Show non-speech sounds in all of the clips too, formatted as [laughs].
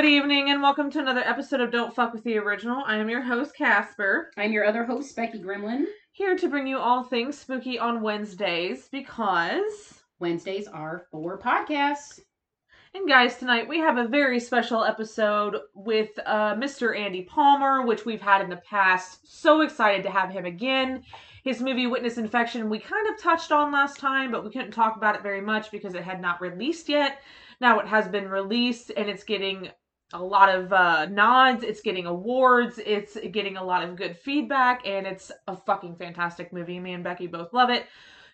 Good evening and welcome to another episode of Don't Fuck with the Original. I am your host, Casper, I'm your other host, Becky Gremlin. here to bring you all things spooky on Wednesdays because. Wednesdays are for podcasts. And guys, tonight we have a very special episode with uh, Mr. Andy Palmer, which we've had in the past. So excited to have him again. His movie Witness Infection, we kind of touched on last time, but we couldn't talk about it very much because it had not released yet. Now it has been released and it's getting a lot of uh, nods, it's getting awards, it's getting a lot of good feedback, and it's a fucking fantastic movie. Me and Becky both love it.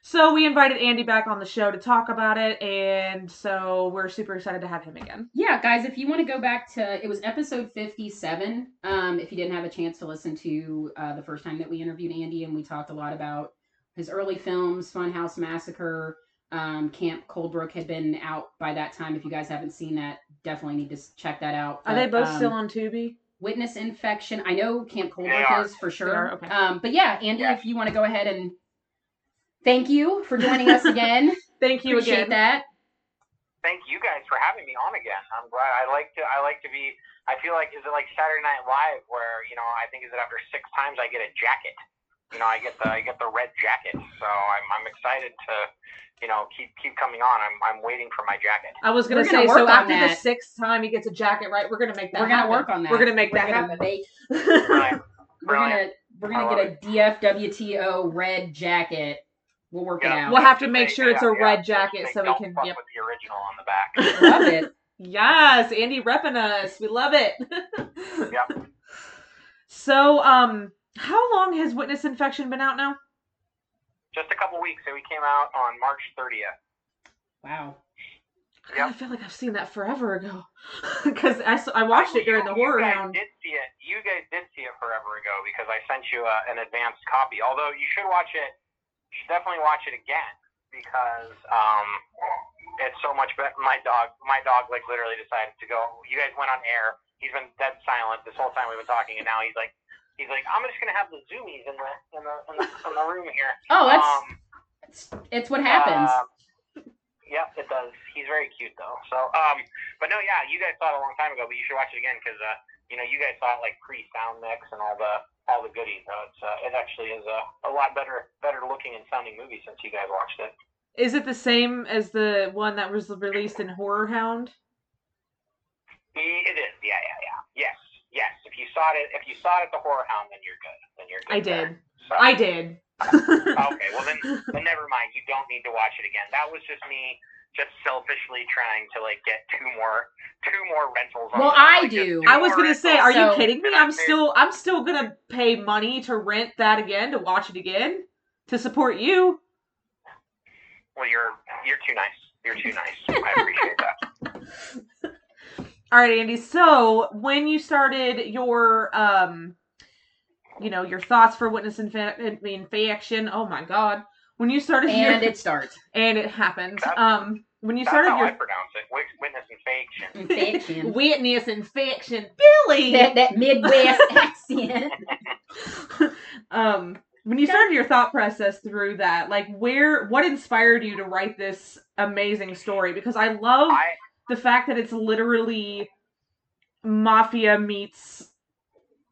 So we invited Andy back on the show to talk about it, and so we're super excited to have him again. Yeah, guys, if you want to go back to it was episode 57. Um, if you didn't have a chance to listen to uh, the first time that we interviewed Andy and we talked a lot about his early films, Funhouse Massacre, um, Camp Coldbrook had been out by that time. If you guys haven't seen that, definitely need to check that out. Are they both um, still on Tubi? Witness Infection? I know Camp They Coldbrook is for sure. are, okay. Um, but yeah, Andy, Yes. if you want to go ahead and thank you for joining us again. [laughs] Thank you Appreciate again. that. Thank you guys for having me on again. I'm glad. I like to. I like to be. I feel like is it like Saturday Night Live where you know I think is it after six times I get a jacket. You know I get the I get the red jacket. So I'm I'm excited to you know keep keep coming on. I'm I'm waiting for my jacket. I was gonna gonna say so work on after the sixth time he gets a jacket right, we're gonna make that We're gonna happen. work on that. We're gonna make We're that gonna happen. make- [laughs] Right. We're gonna we're gonna love get a DFWTO red jacket. We'll work it out. We'll have to make sure it's a yeah, red jacket so we can- fuck yep. with the original on the back. [laughs] Love it. Yes, Andy repping us. We love it. [laughs] Yep. So, um, how long has Witness Infection been out now? Just a couple weeks. So we came out on March 30th. Wow. God, I feel like I've seen that forever ago. [laughs] Because I, I watched it during the horror you guys hound. Did see it? You guys did see it forever ago because I sent you a, an advanced copy. Although you should watch it, you should definitely watch it again because um, it's so much better. My dog, my dog, like literally decided to go. You guys went on air. He's been dead silent this whole time we've been talking, and now he's like, he's like, I'm just gonna have the zoomies in the in the in the, in the room here. Oh, that's um, it's, it's what happens. uh, Yep, it does. He's very cute though. So, um, but no, yeah, you guys saw it a long time ago, but you should watch it again because, uh, you know, you guys saw it like pre-sound mix and all the all the goodies. So it's uh, it actually is a, a lot better better looking and sounding movie since you guys watched it. Is it the same as the one that was released in Horror Hound? It is, yeah, yeah, yeah. Yes, yes. If you saw it, if you saw it at the Horror Hound, then you're good. Then you're good. I there. did. So, I did. [laughs] okay, well then, [laughs] then never mind. You don't need to watch it again. That was just me, just selfishly trying to like get two more, two more rentals. On Well, I like, do. I was gonna say, are rentals. you kidding me? I'm still, I'm still gonna pay money to rent that again to watch it again to support you. Well, you're you're too nice. You're too nice. I appreciate that. [laughs] All right, Andy. So when you started your, um, you know, your thoughts for witness infa- infection. Oh my God. When you started and your, it starts. [laughs] and it happened. That's- Um, when you That's started how I pronounce it. Witness infection. Infection. [laughs] witness infection, Billy. that that Midwest [laughs] accent. um, when you started your thought process through that, like where, what inspired you to write this amazing story? Because I love I the fact that it's literally mafia meets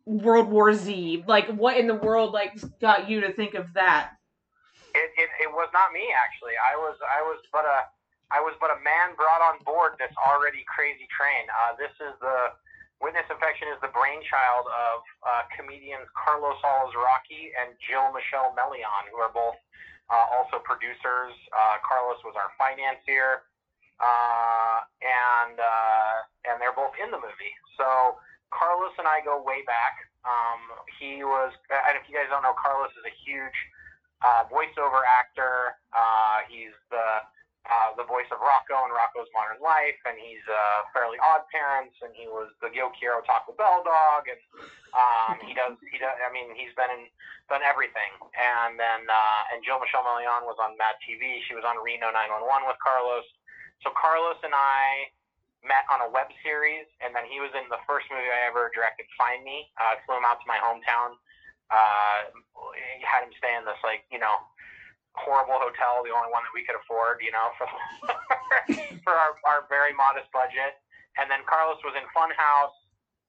World War Z. Like, what in the world like got you to think of that? it, it, it was not me actually. I was I was but a I was but a man brought on board this already crazy train. Uh, this is the Witness Infection is the brainchild of uh, comedians Carlos Alazraki and Jill Michele Meleán, who are both uh, also producers. Uh, Carlos was our financier, uh, and uh, and they're both in the movie. So Carlos and I go way back. Um, he was, and if you guys don't know, Carlos is a huge uh, voiceover actor. Uh, he's the uh, the voice of Rocko in Rocko's Modern Life, and he's uh, Fairly Odd Parents, and he was the Yo Quiero Taco Bell dog, and um, he does he does. I mean, he's been in done everything. And then uh, and Jill Michele Meleán was on Mad TV. She was on Reno 911 with Carlos. So Carlos and I met on a web series, and then he was in the first movie I ever directed, Find Me. Uh, I flew him out to my hometown. Uh, had him stay in this like you know horrible hotel, the only one that we could afford, you know, [laughs] for for our, our very modest budget. and then Carlos was in Funhouse,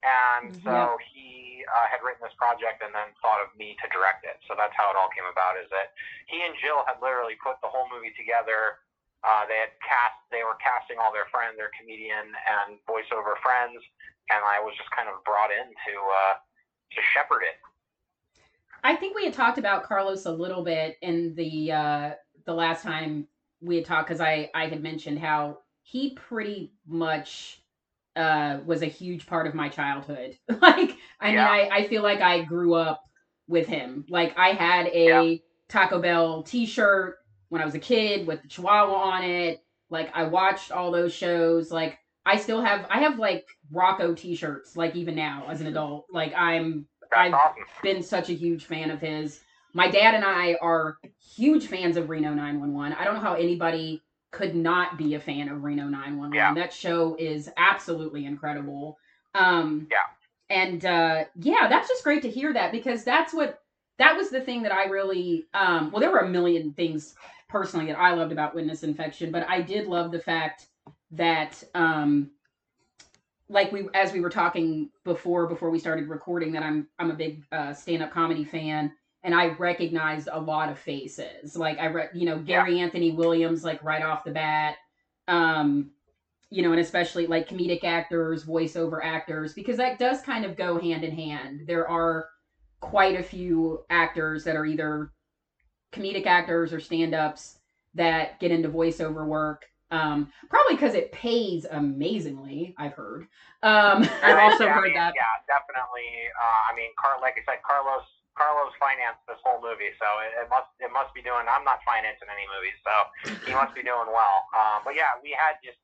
and so Yep. he uh, had written this project and then thought of me to direct it. So that's how it all came about. Is that he and Jill had literally put the whole movie together. Uh, they had cast, they were casting all their friends, their comedian and voiceover friends, and I was just kind of brought in to uh, to shepherd it. I think we had talked about Carlos a little bit in the uh, the last time we had talked because I I had mentioned how he pretty much uh, was a huge part of my childhood. [laughs] like I Yeah. mean I I feel like I grew up with him. Like I had a Taco Bell T-shirt when I was a kid with the Chihuahua on it. Like I watched all those shows. Like I still have I have like Rocko T-shirts. Like even now as an adult. Like I'm I've- been such a huge fan of his. My dad and I are huge fans of Reno 911. I don't know how anybody could not be a fan of Reno 911. Yeah. That show is absolutely incredible. Um Yeah. and uh yeah, that's just great to hear that because that's what that was the thing that I really um well there were a million things personally that I loved about Witness Infection, but I did love the fact that um like we as we were talking before before we started recording that I'm I'm a big uh, stand up comedy fan and I recognized a lot of faces. Like I re- you know Gary Anthony Williams like right off the bat um you know and especially like comedic actors voiceover actors because that does kind of go hand in hand. There are quite a few actors that are either comedic actors or stand-ups that get into voiceover work um probably because it pays amazingly i've heard um [laughs] I've also Yeah, I heard mean, that. Yeah, definitely. Uh, I mean, Car- like I said, Carlos Carlos financed this whole movie, so it, it must it must be doing. I'm not financing any movies, so he must be doing well. Um, but yeah, we had just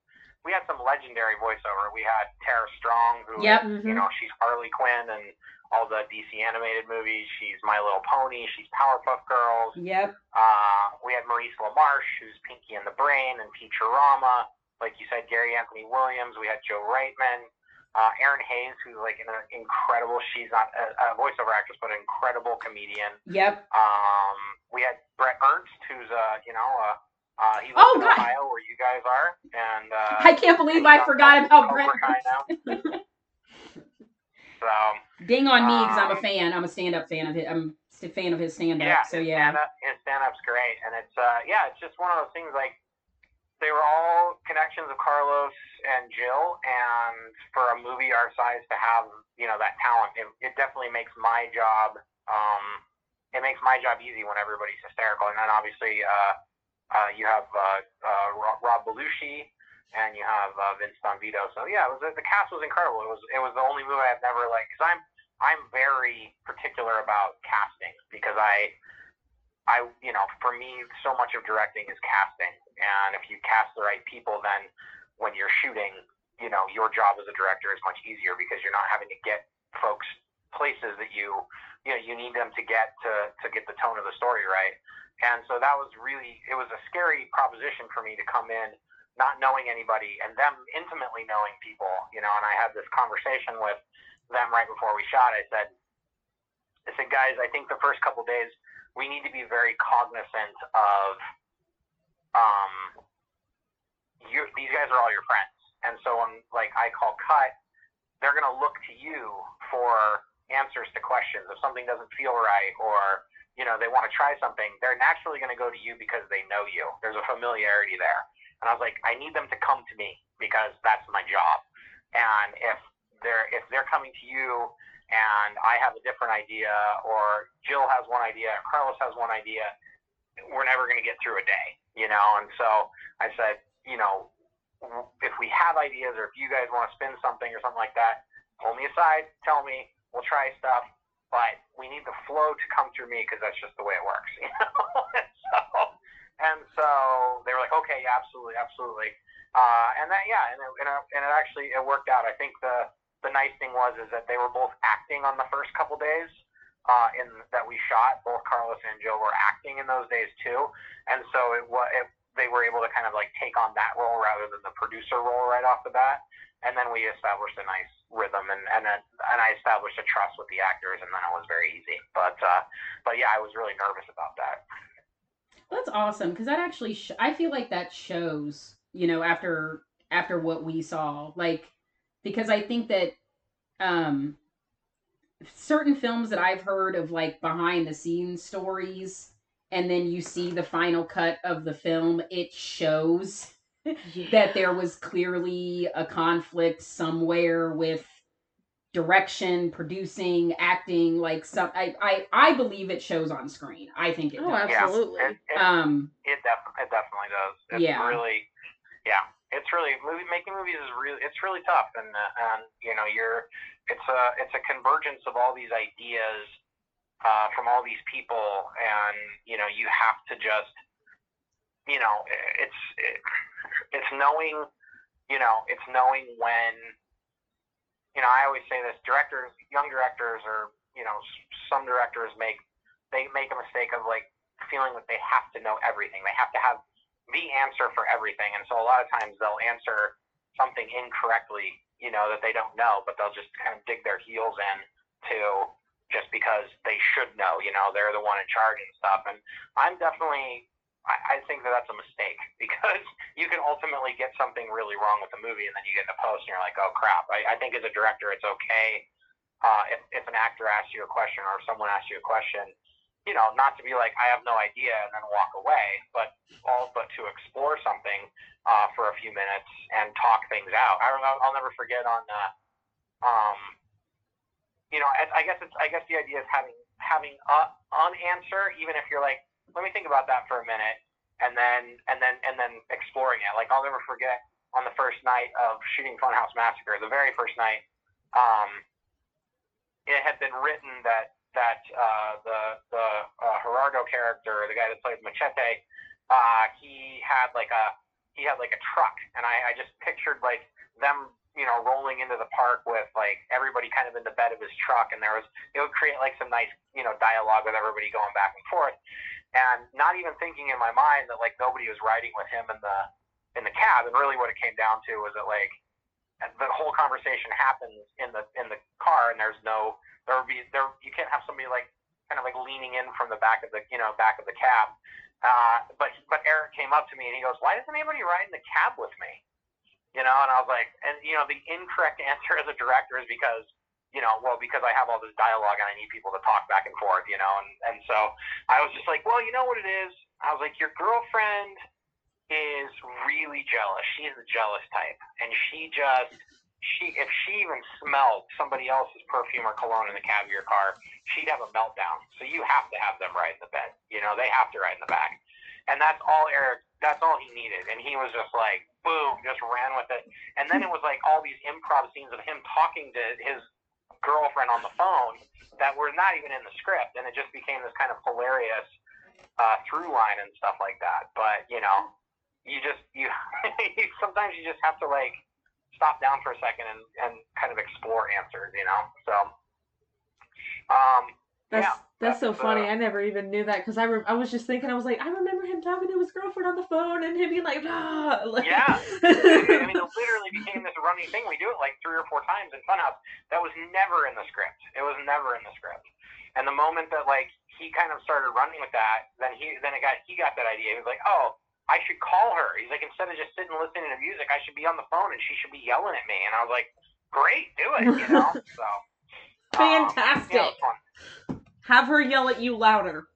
we had some legendary voiceover. We had Tara Strong, who Yep. you know she's Harley Quinn and all the DC animated movies. She's My Little Pony. She's Powerpuff Girls. yep Uh, we had Maurice LaMarche, who's Pinky and the Brain and Futurama. Like you said, Gary Anthony Williams. We had Joe Reitman. Uh, Erinn Hayes, who's like an incredible, she's not a, a voiceover actress, but an incredible comedian. yep Um, we had Bret Ernst, who's, uh, you know, uh, uh, he lives Oh, in God. Ohio where you guys are. And, uh, i can't believe i forgot about bret Cobra Kai now. [laughs] so, ding on me because i'm a Um, fan i'm a stand-up fan of it i'm a fan of his stand-up Yeah, so yeah stand-up, his stand-up's great, and it's uh, yeah, it's just one of those things like they were all connections of Carlos and Jill, and for a movie our size to have you know that talent, it, it definitely makes my job um, it makes my job easy when everybody's hysterical, and then obviously uh, uh, you have uh, uh, Rob Belushi. And you have uh, Vince Vito. So yeah, it was the cast was incredible. It was it was the only movie I've never like because I'm I'm very particular about casting because I, I, you know, for me, so much of directing is casting, and if you cast the right people, then when you're shooting, you know, your job as a director is much easier because you're not having to get folks places that you, you know, you need them to get to to get the tone of the story right. And so that was really, it was a scary proposition for me to come in not knowing anybody and them intimately knowing people, you know, and I had this conversation with them right before we shot. I said, I said, guys, I think the first couple days we need to be very cognizant of, um, you. These guys are all your friends, and so when like I call cut, they're gonna look to you for answers to questions. If something doesn't feel right, or you know they want to try something, they're naturally gonna go to you because they know you. There's a familiarity there, and I was like, I need them to come to me because that's my job. And if they're if they're coming to you and I have a different idea or Jill has one idea, or Carlos has one idea, we're never going to get through a day, you know? And so I said, you know, if we have ideas or if you guys want to spin something or something like that, pull me aside, tell me, we'll try stuff, but we need the flow to come through me because that's just the way it works, [laughs] you know? [laughs] so, and so they were like, okay, yeah, absolutely, absolutely. Uh, and that, yeah, and it, and, it, and it actually, it worked out. I think the, the nice thing was is that they were both acting on the first couple days uh, in that we shot. Both Carlos and Joe were acting in those days too, and so it was it, they were able to kind of like take on that role rather than the producer role right off the bat. And then we established a nice rhythm, and and then, and I established a trust with the actors, and then it was very easy. But uh, but yeah, I was really nervous about that. That's awesome because that actually sh- I feel like that shows you know after after what we saw like because I think that um, certain films that I've heard of like behind the scenes stories, and then you see the final cut of the film, it shows [laughs] that there was clearly a conflict somewhere with direction, producing, acting, like some I I, I believe it shows on screen. I think it Oh, does. absolutely. Yeah, it, it, Um it, def- it definitely does. It's Yeah. really, yeah, it's really movie making movies is really it's really tough, and uh, and you know you're it's a it's a convergence of all these ideas uh, from all these people, and you know you have to just you know it's it, it's knowing you know it's knowing when you know I always say this directors young directors or you know some directors make they make a mistake of like feeling that they have to know everything. They have to have the answer for everything. And so a lot of times they'll answer something incorrectly you know that they don't know but they'll just kind of dig their heels in to just because they should know you know they're the one in charge and stuff. And i'm definitely I, think that that's a mistake [laughs] because you can ultimately get something really wrong with the movie, and then you get in the post and you're like, oh crap. I, I think as a director, it's okay uh, if, if an actor asks you a question or if someone asks you a question, you know, not to be like, I have no idea and then walk away, but all but to explore something uh, for a few minutes and talk things out. I don't. I'll never forget on, uh, um, you know, I, I guess it's I guess the idea is having having a, an answer, even if you're like, let me think about that for a minute, and then and then and then exploring it. Like I'll never forget on the first night of shooting Funhouse Massacre, the very first night, um, it had been written that that uh, the the uh, Gerardo character, the guy that plays Machete, uh, he had like a he had like a truck, and I, I just pictured like them, you know, rolling into the park with like everybody kind of in the bed of his truck, and there was it would create like some nice you know dialogue with everybody going back and forth, and not even thinking in my mind that like nobody was riding with him in the in the cab, and really what it came down to was that like the whole conversation happens in the in the car, and there's no there would be there you can't have somebody like kind of like leaning in from the back of the you know back of the cab. Uh, but but Eric came up to me and he goes, "Why doesn't anybody ride in the cab with me?" You know, and I was like, and you know, the incorrect [laughs] answer as a director is because you know, well, because I have all this dialogue and I need people to talk back and forth, you know, and and so I was just like, well, you know what it is? I was like, your girlfriend is really jealous. She's the jealous type, and she just she if she even smelled somebody else's perfume or cologne in the cab of your car, she'd have a meltdown. So you have to have them ride in the bed. You know, they have to ride in the back. And that's all Eric that's all he needed. And he was just like boom, just ran with it. And then it was like all these improv scenes of him talking to his girlfriend on the phone that were not even in the script and it just became this kind of hilarious uh, through line and stuff like that. But, you know, you just you [laughs] sometimes you just have to like stop down for a second and, and kind of explore answers, you know. So, um, That's yeah, that's so funny. uh, I never even knew that because I, re- I was just thinking I was like I remember him talking to his girlfriend on the phone and him being like, ah, [laughs] like Yeah. [laughs] I mean, it literally became this running thing. We do it like three or four times in Funhouse. That was never in the script. It was never in the script. And the moment that like he kind of started running with that, then he then it got he got that idea. He was like, oh. I should call her. He's like, instead of just sitting listening to music, I should be on the phone and she should be yelling at me. And I was like, great, do it, you know? [laughs] So, um, Fantastic. yeah, was fun. Have her yell at you louder.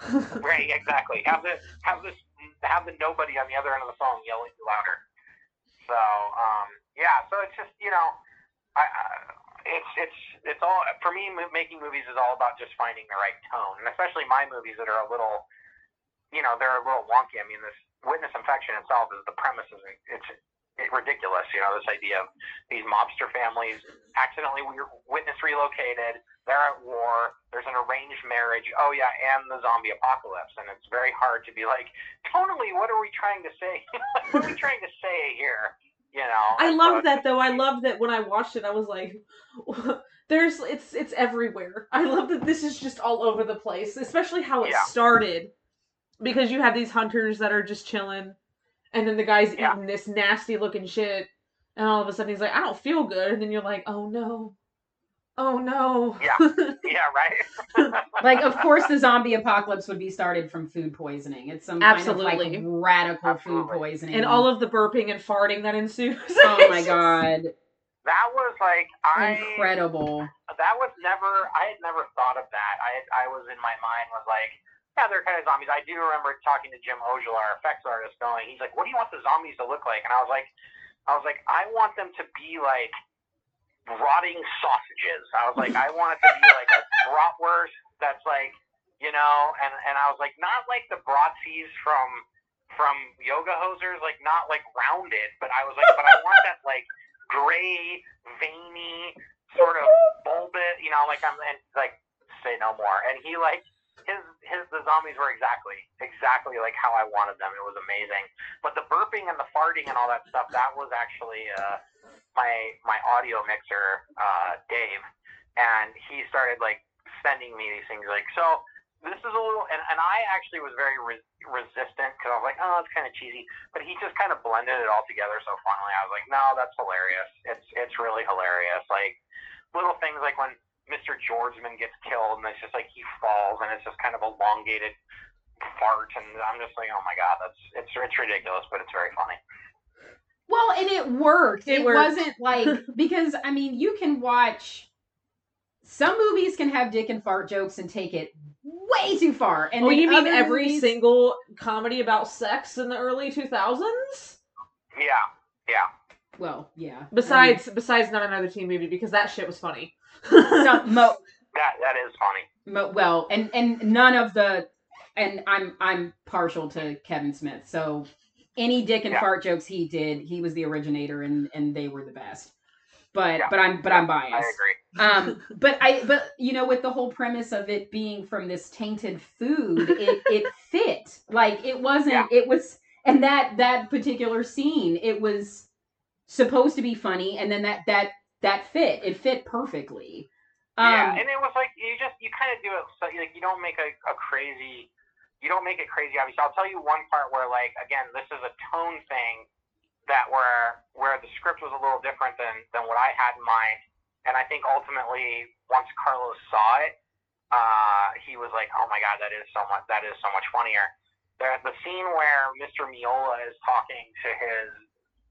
[laughs] Right, exactly. Have the have this have the nobody on the other end of the phone yelling louder. So um, yeah, so it's just you know, I, I it's it's it's all for me. Making movies is all about just finding the right tone, and especially my movies that are a little, you know, they're a little wonky. I mean, this witness infection itself is the premise is it's. Ridiculous, you know, this idea of these mobster families accidentally witness relocated, they're at war, there's an arranged marriage, oh yeah, and the zombie apocalypse. And it's very hard to be like, totally, what are we trying to say? [laughs] what are we trying to say here? You know? I And so love that though. I love that when I watched it, I was like, [laughs] "There's it's it's everywhere." I love that this is just all over the place, especially how it Yeah. started, because you have these hunters that are just chilling, and then the guy's Yeah. eating this nasty looking shit, and all of a sudden he's like, "I don't feel good," and then you're like, "Oh no, oh no." Yeah. [laughs] Yeah, right? [laughs] like of course the zombie apocalypse would be started from food poisoning. It's some Absolutely. kind of like radical food poisoning. and all of the burping and farting that ensues. [laughs] Oh my god. That was like I Incredible. that was never I had never thought of that. I I was in my mind was like, yeah, they're kind of zombies. I do remember talking to Jim Ojala, our effects artist, going, he's like, what do you want the zombies to look like? And I was like, I was like, I want them to be like rotting sausages. I was like, I [laughs] want it to be like a bratwurst that's like, you know, and and I was like, not like the Bratzis from from yoga hosers, like not like rounded, but I was like, but I want that like gray, veiny, sort of bulbous, you know, like I'm and like say no more. And he like his his the zombies were exactly exactly like how I wanted them. It was amazing. But the burping and the farting and all that stuff, that was actually uh my my audio mixer, uh Dave. And he started like sending me these things like so this is a little, and, and I actually was very re- resistant because I was like, oh, it's kind of cheesy. But he just kind of blended it all together so funnily. I was like, no, that's hilarious. It's it's really hilarious. Like little things like when Mr. Georgeman gets killed and it's just like he falls and it's just kind of elongated fart, and I'm just like, oh my god, that's it's it's ridiculous, but it's very funny. Well, and it worked. It It, worked. wasn't like [laughs] because I mean you can watch some movies can have dick and fart jokes and take it way too far. And oh, you mean every movies- single comedy about sex in the early 2000s? Yeah, yeah. Well, yeah. Besides, besides not another teen movie because that shit was funny. I mean, no, mo, That that is funny. mo, well, and and none of the and I'm I'm partial to Kevin Smith. So any dick and Yeah. fart jokes he did, he was the originator and and they were the best. But Yeah. but I'm but I'm biased. I agree. um but i but you know with the whole premise of it being from this tainted food it it [laughs] fit like it wasn't Yeah. it was and that that particular scene it was supposed to be funny and then that that that fit it fit perfectly um yeah, and it was like you just you kind of do it so like you don't make a, a crazy, you don't make it crazy obvious. I'll tell you one part where like again this is a tone thing that where where the script was a little different than than what I had in mind, and I think ultimately once Carlos saw it, uh, he was like, oh my god, that is so much that is so much funnier. There's the scene where Mr. Miola is talking to his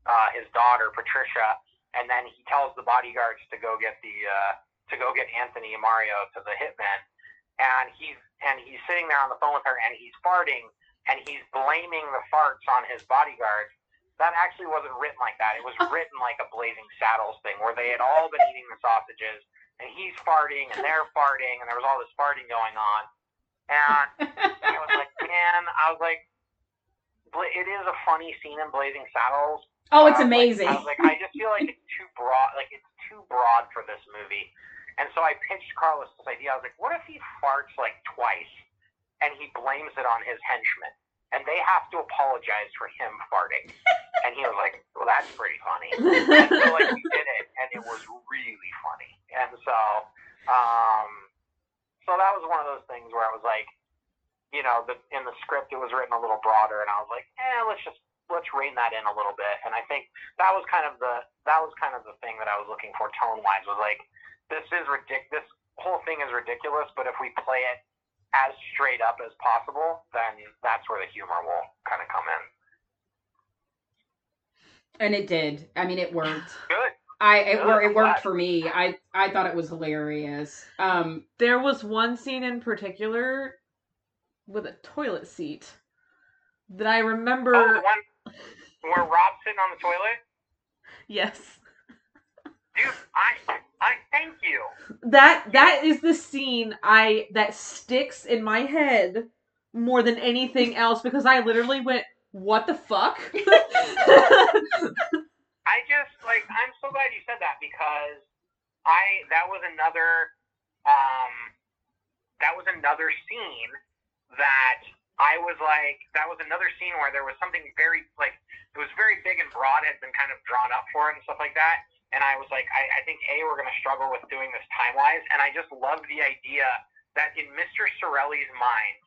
uh, his daughter Patricia, and then he tells the bodyguards to go get the uh, to go get Anthony and Mario to the hitman, and he's and he's sitting there on the phone with her, and he's farting, and he's blaming the farts on his bodyguards. That actually wasn't written like that. It was [laughs] written like a Blazing Saddles thing, where they had all been eating the sausages, and he's farting, and they're farting, and there was all this farting going on, and [laughs] I was like, man, I was like, it is a funny scene in Blazing Saddles, oh it's I was like- amazing I was like, I just feel like it's too broad. Like it's too broad for this movie. And so I pitched Carlos this idea. I was like, what if he farts like twice, and he blames it on his henchmen, and they have to apologize for him farting? [laughs] And he was like, well, that's pretty funny. And so like we did it, and it was really funny. And so, um, so that was one of those things where I was like, you know, the, in the script it was written a little broader, and I was like, eh, let's just let's rein that in a little bit. And I think that was kind of the that was kind of the thing that I was looking for tone wise was like, this is ridic This whole thing is ridiculous, but if we play it as straight up as possible, then that's where the humor will kind of come in. and it did i mean it worked [laughs] Good. i it, Good, it worked for me i i thought it was hilarious um there was one scene in particular with a toilet seat that I remember. Oh, the one where Rob's sitting on the toilet, Yes. dude. I I thank you. That that is the scene I that sticks in my head more than anything else because I literally went, "What the fuck?" [laughs] [laughs] I just like I'm so glad you said that because I that was another um that was another scene that I was like that was another scene where there was something very like it was very big and broad had been kind of drawn up for it and stuff like that and I was like I, I think a we're gonna struggle with doing this time wise and I just love the idea that in Mr. Sorelli's mind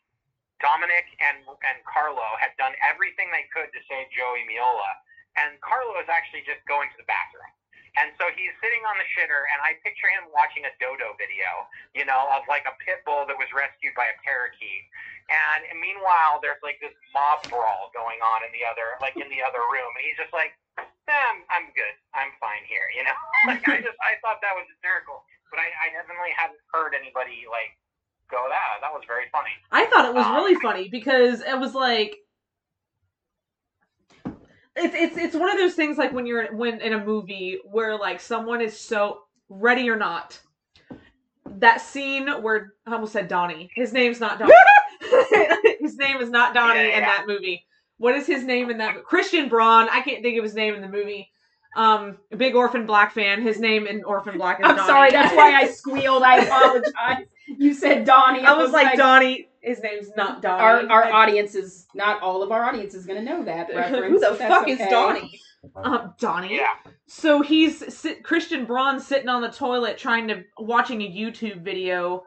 Dominic and and Carlo had done everything they could to save Joey Miola and Carlo is actually just going to the bathroom. And so he's sitting on the shitter, and I picture him watching a dodo video, you know, of like a pit bull that was rescued by a parakeet. And meanwhile, there's like this mob brawl going on in the other, like in the other room, and he's just like, eh, I'm I'm good. I'm fine here. You know, [laughs] like I just I thought that was hysterical, but I, I definitely hadn't heard anybody like go that. That was very funny. I thought it was Um, really funny because it was like it's it's it's one of those things like when you're when in a movie where like someone is so ready or not. That scene where I almost said Donnie. His name's not Donnie. [laughs] his name is not Donnie Yeah, in that movie. What is his name in that? Kristian Bruun. I can't think of his name in the movie. Um, big Orphan Black fan. His name in Orphan Black is I'm Donnie. sorry, that's why I [laughs] squealed. I apologize. You said Donnie. I was like, Donnie. His name's not Donnie. Our our I- audience is not all of our audience is gonna know that reference. [laughs] Who the but that's fuck is okay. Donnie? Um, Donnie. Yeah. So he's sit, Kristian Bruun sitting on the toilet trying to watching a YouTube video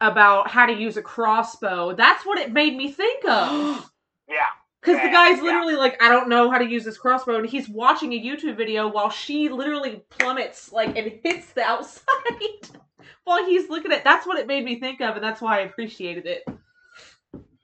about how to use a crossbow. That's what it made me think [gasps] of. Yeah. Because the Yeah, guy's yeah. literally like, I don't know how to use this crossbow, and he's watching a YouTube video while she literally plummets like and hits the [laughs] outside while he's looking at. That's what it made me think of, and that's why I appreciated it.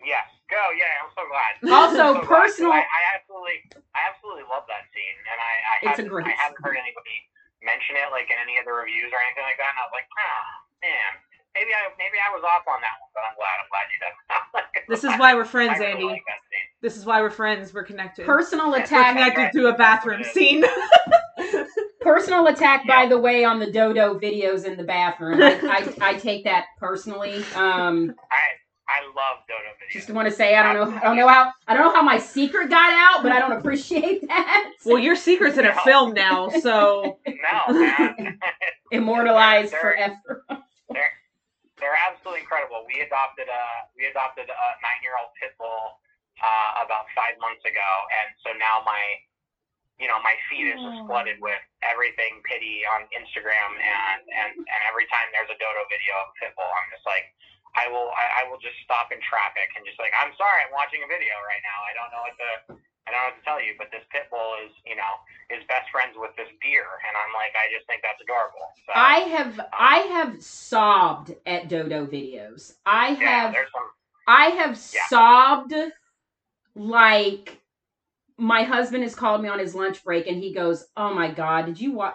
Yes. Go. Yeah. I'm so glad. [laughs] Also, I'm so glad, 'cause personal- I, I absolutely, I absolutely love that scene, and I, I It's a hadn't, great I hadn't heard anybody mention it like in any of the reviews or anything like that, and I was like, ah, man, maybe I, maybe I was off on that one, but I'm glad, I'm glad you did. [laughs] This is why we're friends, really Andy. like. This is why we're friends. We're connected. Personal we're attack. connected to a bathroom scene. [laughs] Personal attack, by the way, on the Dodo videos in the bathroom. I, I, I take that personally. Um, I, I love Dodo videos. just want to say I don't know I don't know how I don't know how my secret got out, but I don't appreciate [laughs] that. well, your secret's in a film now, so no, man. [laughs] [laughs] Immortalized They're- forever. they're they're absolutely incredible. We adopted a we adopted a nine year old pit bull uh, about five months ago, and so now my you know my feed is just flooded with everything pity on Instagram, and and and every time there's a dodo video of a pit bull, I'm just like. I will. I, I will just stop in traffic and just like, I'm sorry, I'm watching a video right now. I don't know what to. I don't know what to tell you, but this pit bull is, you know, is best friends with this deer, and I'm like, I just think that's adorable. So, I have I have sobbed at Dodo videos. I yeah, have some. I have Yeah. sobbed like my husband has called me on his lunch break and he goes, "Oh my god, did you watch?"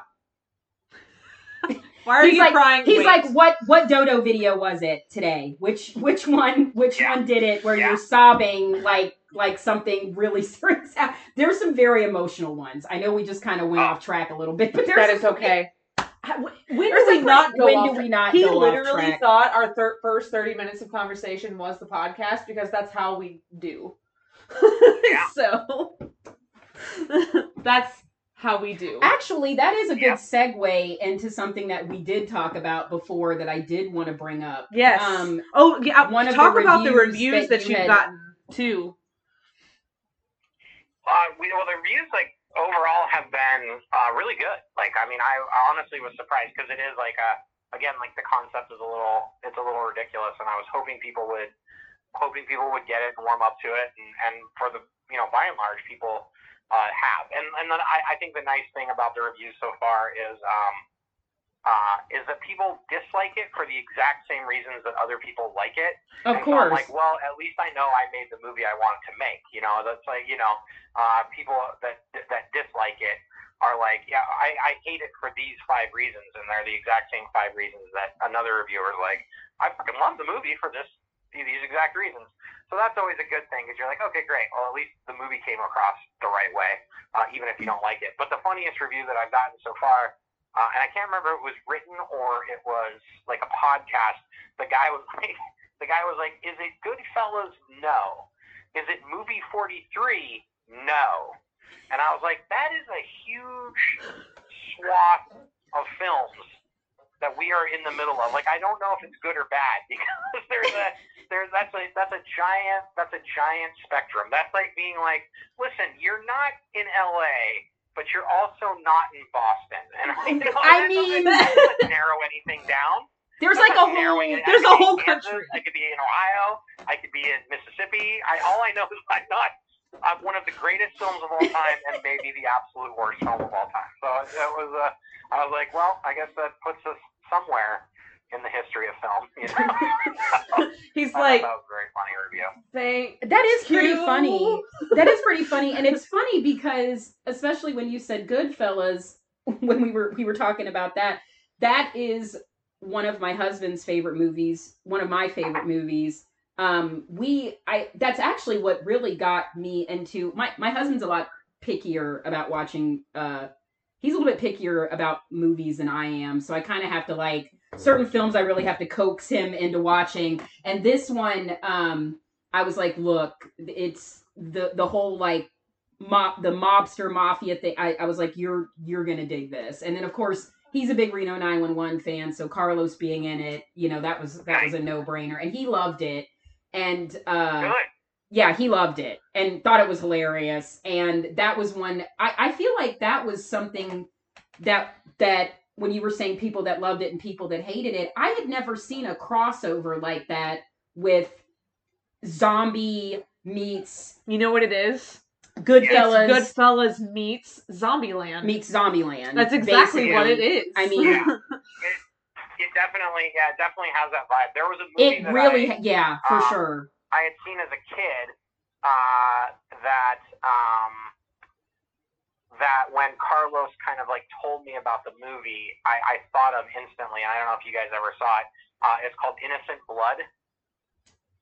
Why are He's you like- crying? He's Wait. like, "What what Dodo video was it today? Which which one which Yeah. one did it where Yeah. you're sobbing like like something really [laughs] serious?" There's some very emotional ones. I know we just kind of went Oh. off track a little bit, but there's that is okay. How- When There's do we a not great- go when off do we not He go off literally thought our thir- first thirty minutes of conversation was the podcast because that's how we do. [laughs] Yeah. so [laughs] that's how we do. Actually, that is a good Yeah. segue into something that we did talk about before that I did want to bring up. Yes. Um, oh, yeah. one talk the about the reviews reviews that that, you you've had- gotten too. Uh, we, well, the reviews like overall have been uh, really good. Like, I mean, I, I honestly was surprised because it is like a again like the concept is a little it's a little ridiculous, and I was hoping people would hoping people would get it and warm up to it, and, and for the you know by and large people uh, have. And and then I, I think the nice thing about the reviews so far is um, uh, is that people dislike it for the exact same reasons that other people like it. of And so I'm course. like, well, at least I know I made the movie I wanted to make. You know, that's like, you know, uh, people that that dislike it are like, yeah, I, I hate it for these five reasons, and they're the exact same five reasons that another reviewer is like, I fucking love the movie for this these exact reasons. So that's always a good thing because you're like, okay, great. Well, at least the movie came across the right way, uh, even if you don't like it. But the funniest review that I've gotten so far, uh, and I can't remember if it was written or it was like a podcast. The guy was [laughs] like, the guy was like, "Is it Goodfellas? No. Is it Movie 43? No." And I was like, "That is a huge swath of films that we are in the middle of. Like, I don't know if it's good or bad [laughs] because there's a there's that's a that's a giant that's a giant spectrum. That's like being like, listen, you're not in L.A." But you're also not in Boston, and you [laughs] know, I mean- [laughs] doesn't, narrow anything down. There's That's like a whole there's a I whole Kansas, country. I could be in Ohio. I could be in Mississippi. I all I know is I'm not. I'm one of the greatest films of all time, and maybe the absolute worst film of all time. So it was. Uh, I was like, well, I guess that puts us somewhere. in the history of film. You know? [laughs] He's I like, that was a very funny review. thank That is pretty you. funny. That is pretty funny, and it's funny because especially when you said Goodfellas, when we were we were talking about that, that is one of my husband's favorite movies, one of my favorite movies. Um, we I that's actually what really got me into my my husband's a lot pickier about watching. Uh, he's a little bit pickier about movies than I am, so I kind of have to like certain films. I really have to coax him into watching, and this one. Um, I was like, look, it's the the whole like mob the mobster mafia thing. I, I was like, you're you're gonna dig this. And then of course he's a big Reno 911 fan, so Carlos being in it, you know, that was that was a no brainer. And he loved it. And uh. Yeah, he loved it and thought it was hilarious. And that was one I, I feel like that was something that that when you were saying people that loved it and people that hated it, I had never seen a crossover like that with zombie meets You know what it is? Goodfellas It's Goodfellas meets Zombieland. meets Zombieland. That's exactly basically. what it is. I mean, Yeah. [laughs] It definitely, yeah, it definitely has that vibe. There was a movie It that really, I, yeah, for uh, sure. I had seen as a kid uh, that um, that when Carlos kind of like told me about the movie, I, I thought of instantly. I don't know if you guys ever saw it. Uh, it's called Innocent Blood.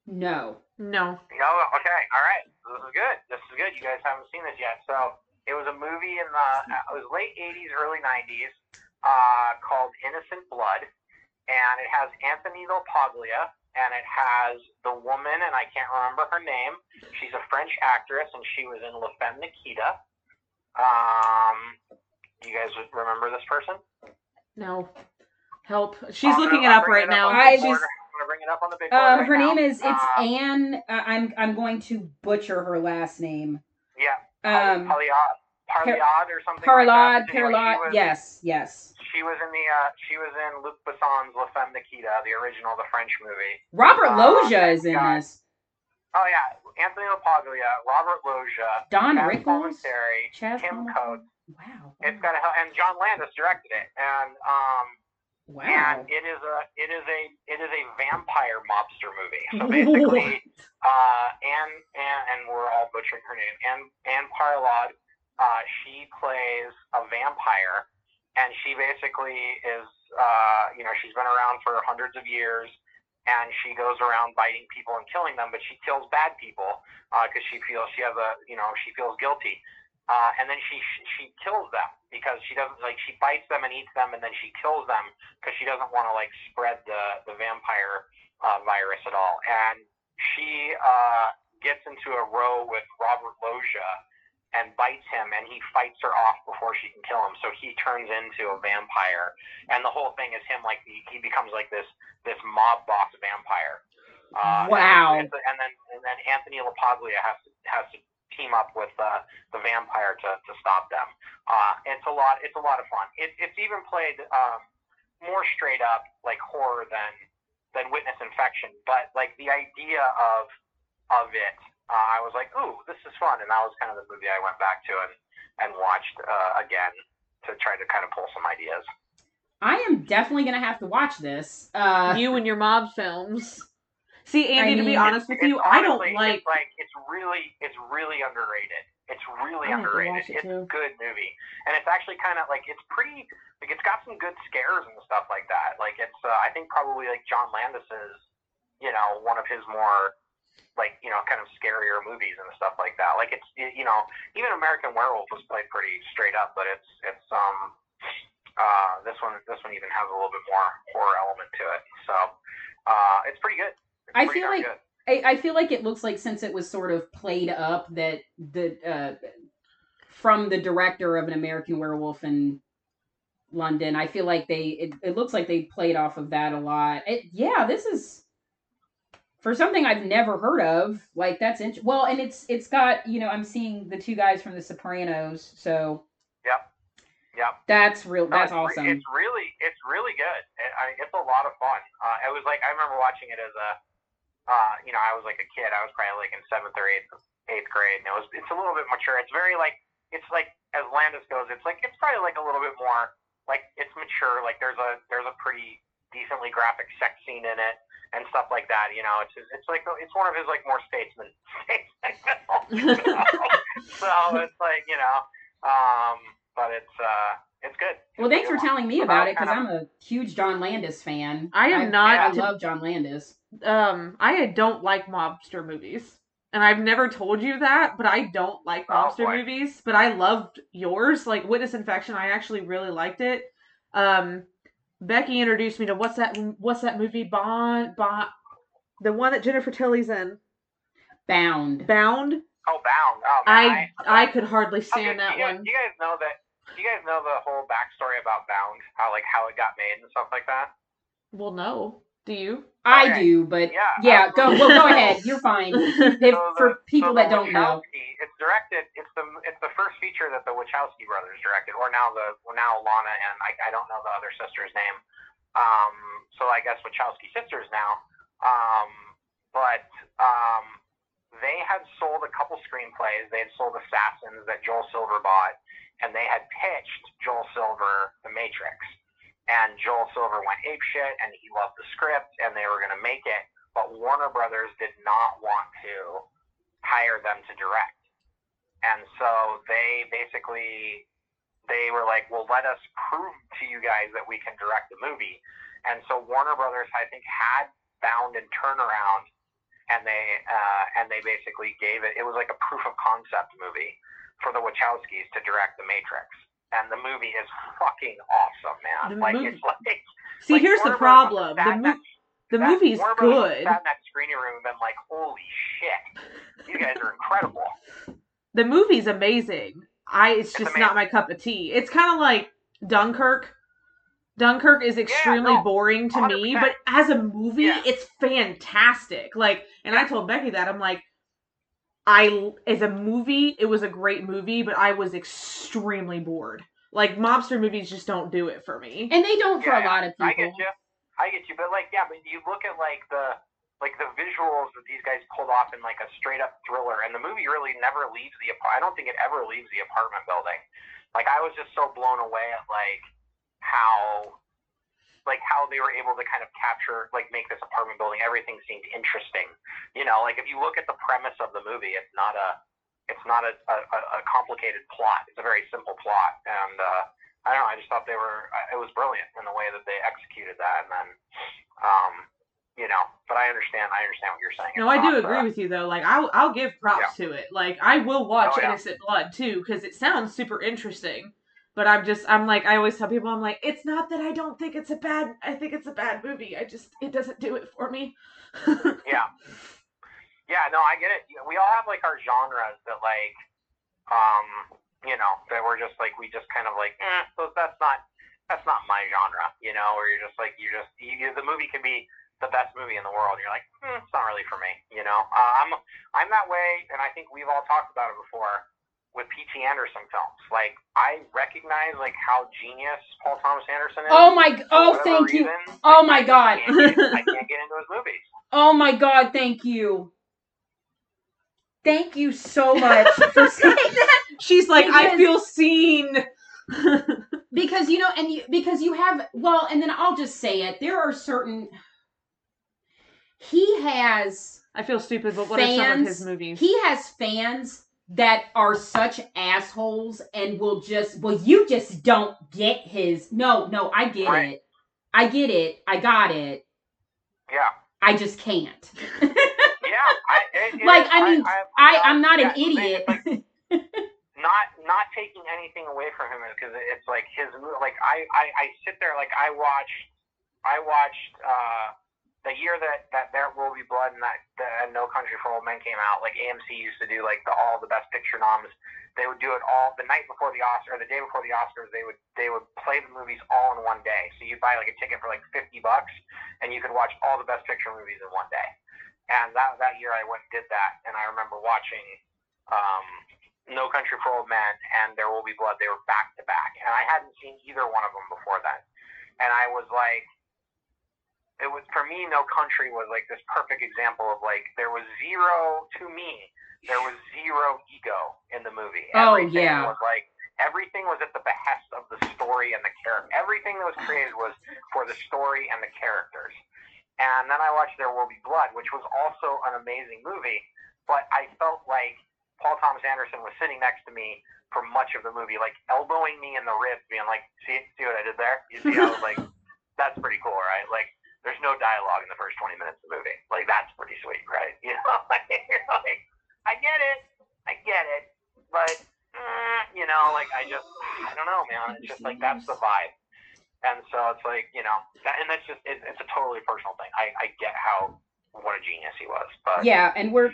No. no. No, okay, all right. This is good. This is good. You guys haven't seen this yet. So it was a movie in the it was late '80s, early '90s, uh, called Innocent Blood, and it has Anthony LaPaglia, and it has the woman, and I can't remember her name. She's a French actress, and she was in La Femme Nikita. Um, you guys remember this person? No. Help. She's I'm looking gonna- it up right it now. on I big board. She's- I'm gonna bring it up on the big board. Um, right her now. name is it's Uh, Anne. Uh, I'm I'm going to butcher her last name. Yeah. Um, Parliad, Parliad or something. Parlod, like. Anyway. Yes, yes. She was in the uh, she was in Luc Besson's La Femme Nikita, the original, the French movie. Robert Uh, Loggia is in God. this. Oh yeah, Anthony LaPaglia, Robert Loggia, Don Chaz Rickles. Chaz Tim? Coates. Wow. It's got a and John Landis directed it, and um, Wow. and it is a it is a it is a vampire mobster movie. So [laughs] basically, uh, Anne, Anne and we're all butchering her name. Anne Anne Parlod, uh, she plays a vampire, and she basically is uh, you know she's been around for hundreds of years, and she goes around biting people and killing them, but she kills bad people because she feels she has a you know she feels guilty. Uh, and then she she kills them because she doesn't like she bites them and eats them and then she kills them because she doesn't want to like spread the the vampire uh, virus at all. And she uh, gets into a row with Robert Loggia and bites him, and he fights her off before she can kill him. So he turns into a vampire, and the whole thing is him like he, he becomes like this this mob boss vampire. Uh, Wow. And, and then and then Anthony LaPaglia has to has to team up with uh, the vampire to, to stop them. Uh, it's a lot. It's a lot of fun. It, it's even played um, more straight up like horror than than Witness Infection, but like the idea of of it, uh, I was like, ooh, this is fun, and that was kind of the movie I went back to and and watched uh, again to try to kind of pull some ideas. I am definitely gonna have to watch this. Uh, you and your mob films. See, Andy, I to be honest with It's you, I don't like. It's like it's really it's really underrated. It's really I have to underrated. it it's a good movie, and it's actually kind of like it's pretty like it's got some good scares and stuff like that. Like it's uh, I think probably like John Landis's you know one of his more like you know kind of scarier movies and stuff like that. Like it's you know even American Werewolf was played pretty straight up, but it's it's um uh this one this one even has a little bit more horror element to it. So uh it's pretty good. It's I pretty feel like- good. I, I feel like it looks like since it was sort of played up that the uh, from the director of an American Werewolf in London, I feel like they it, it looks like they played off of that a lot. It, yeah, this is for something I've never heard of. Like that's int- well, and it's it's got you know I'm seeing the two guys from The Sopranos, so yeah, yeah, That's real. No, That's it's re- awesome. It's really, it's really good. It, I, it's a lot of fun. Uh, it was like I remember watching it as a, uh, you know, I was like a kid. I was probably like in seventh or eighth, eighth grade, and it was. It's a little bit mature. It's very like, it's like as Landis goes, it's like it's probably like a little bit more like it's mature. Like there's a there's a pretty decently graphic sex scene in it and stuff like that. You know, it's it's like it's one of his like more statesman statesman films. You know? so it's like you know, um, but it's uh, it's good. Well, thanks for telling me about it because I'm a huge John Landis fan. I am not I to- love John Landis. um, I don't like mobster movies. And I've never told you that, but I don't like Oh, mobster boy. movies. But I loved yours, like Witness Infection. I actually really liked it. Um, Becky introduced me to what's that? What's that movie? Bond, Bond, the one that Jennifer Tilly's in. Bound. Bound. Oh, Bound. Oh, man, I I could hardly Okay, stand that you guys, one. You guys know that. You guys know the whole backstory about Bound, how like how it got made and stuff like that. Well, no. Do you? I Okay. do, but Yeah, yeah, go well, go ahead. You're fine. [laughs] If, So for people so that don't know, it's directed. It's the it's the first feature that the Wachowski brothers directed, or now the well, now Lana and I, I don't know the other sister's name. Um, so I guess Wachowski sisters now. Um, but um, they had sold a couple screenplays. They had sold Assassins that Joel Silver bought, and they had pitched Joel Silver The Matrix. And Joel Silver went apeshit, and he loved the script, and they were going to make it. But Warner Brothers did not want to hire them to direct. And so they basically they were like, "Well, let us prove to you guys that we can direct the movie." And so Warner Brothers, I think, had Bound and Turnaround, and they uh, and they basically gave it. It was like a proof of concept movie for the Wachowskis to direct The Matrix. And the movie is fucking awesome, man. The like movie- it's like See, like, here's the Warner problem. The mo- the that- movie's Warner good. Sat in that screening room and been like, "Holy shit, you guys are incredible." [laughs] The movie's amazing. I it's It's just amazing. not my cup of tea. It's kind of like Dunkirk. Dunkirk is extremely no, boring to me, 100%. but as a movie, Yeah. it's fantastic. Like, and I told Becky that I'm like, I as a movie, it was a great movie, but I was extremely bored. Like mobster movies just don't do it for me. and they don't for Yeah, a lot of people. I get you. I get you. But like, yeah, but you look at like the like the visuals that these guys pulled off in like a straight up thriller, and the movie really never leaves the. I don't think it ever leaves the apartment building. Like I was just so blown away at like how like how they were able to kind of capture like make this apartment building everything seemed interesting you know like if you look at the premise of the movie it's not a it's not a, a, a complicated plot it's a very simple plot and uh i don't know i just thought they were it was brilliant in the way that they executed that and then um you know but i understand i understand what you're saying No, It's I do agree uh, with you though. Like, I'll I'll give props to it. Like, I will watch Oh, yeah. Innocent Blood too because it sounds super interesting. But I'm just I'm like I always tell people I'm like it's not that I don't think it's a bad I think it's a bad movie. I just it doesn't do it for me. [laughs] Yeah. Yeah, no, I get it. We all have like our genres that like um you know, that we're just like we just kind of like, eh, so that's not that's not my genre, you know, or you're just like you just you, the movie can be the best movie in the world. You're like, hmm, it's not really for me, you know. Uh, I'm I'm that way, and I think we've all talked about it before with P.T. Anderson films. Like I recognize like how genius Paul Thomas Anderson is. Oh my! Oh, for Oh, whatever thank you. Oh I- my I God. can't get- I can't get [laughs] into his movies. Oh my God! Thank you. Thank you so much for [laughs] saying that. She's like I feel seen. [laughs] because you know and you because you have well and then i'll just say it there are certain he has I feel stupid, but what are some of his movies? he has fans that are such assholes and will just well you just don't get his no no i get Right. it. I get it. I got it. Yeah. i just can't. [laughs] Yeah, I, it, it Like, is- I mean, I, i i'm not yeah, an idiot like [laughs] not not taking anything away from him because it's like his like I, I I sit there like I watched I watched uh the year that that There Will Be Blood and that the No Country for Old Men came out. Like AMC used to do like the all the Best Picture noms. They would do it all the night before the Oscar or the day before the Oscars. They would they would play the movies all in one day. So you buy like a ticket for like fifty bucks and you could watch all the Best Picture movies in one day. And that that year I went and did that, and I remember watching um, No Country for Old Men and There Will Be Blood. They were back to back, and I hadn't seen either one of them before then. And I was like, it was for me. No Country was like this perfect example of like there was zero to me. There was zero ego in the movie. Oh, Everything yeah. was like everything was at the behest of the story and the character. Everything that was created was for the story and the characters. And then I watched There Will Be Blood, which was also an amazing movie, but I felt like Paul Thomas Anderson was sitting next to me for much of the movie, like elbowing me in the ribs, being like, "See, see what I did there? You see, I was like, [laughs] that's pretty cool, right? Like, there's no dialogue in the first 20 minutes of the movie. Like, that's pretty sweet, right? [laughs] You know, like, like I get it, I get it, but mm, you know, like, I just, I don't know, man. It's just like that's the vibe. And so it's like, you know, that, and that's just, it, it's a totally personal thing. I, I get how, what a genius he was. But Yeah, and we're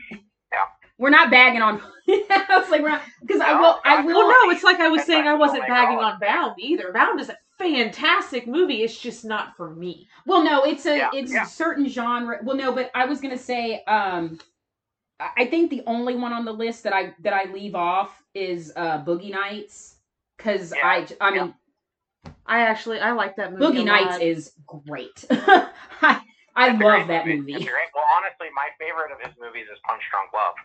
Yeah. we're not bagging on. [laughs] I was like, we're not because I will. I will. Well, no, it's like I was saying I wasn't bagging on Bound either. Bound is a fantastic movie. It's just not for me. Well, no, it's a Yeah, it's yeah. a certain genre. Well, no, but I was gonna say, um, I I think the only one on the list that I that I leave off is uh Boogie Nights because Yeah, I I mean I actually I like that movie. Boogie a Nights lot. is great. [laughs] I I love that It's movie. Well, honestly, my favorite of his movies is Punch Drunk Love.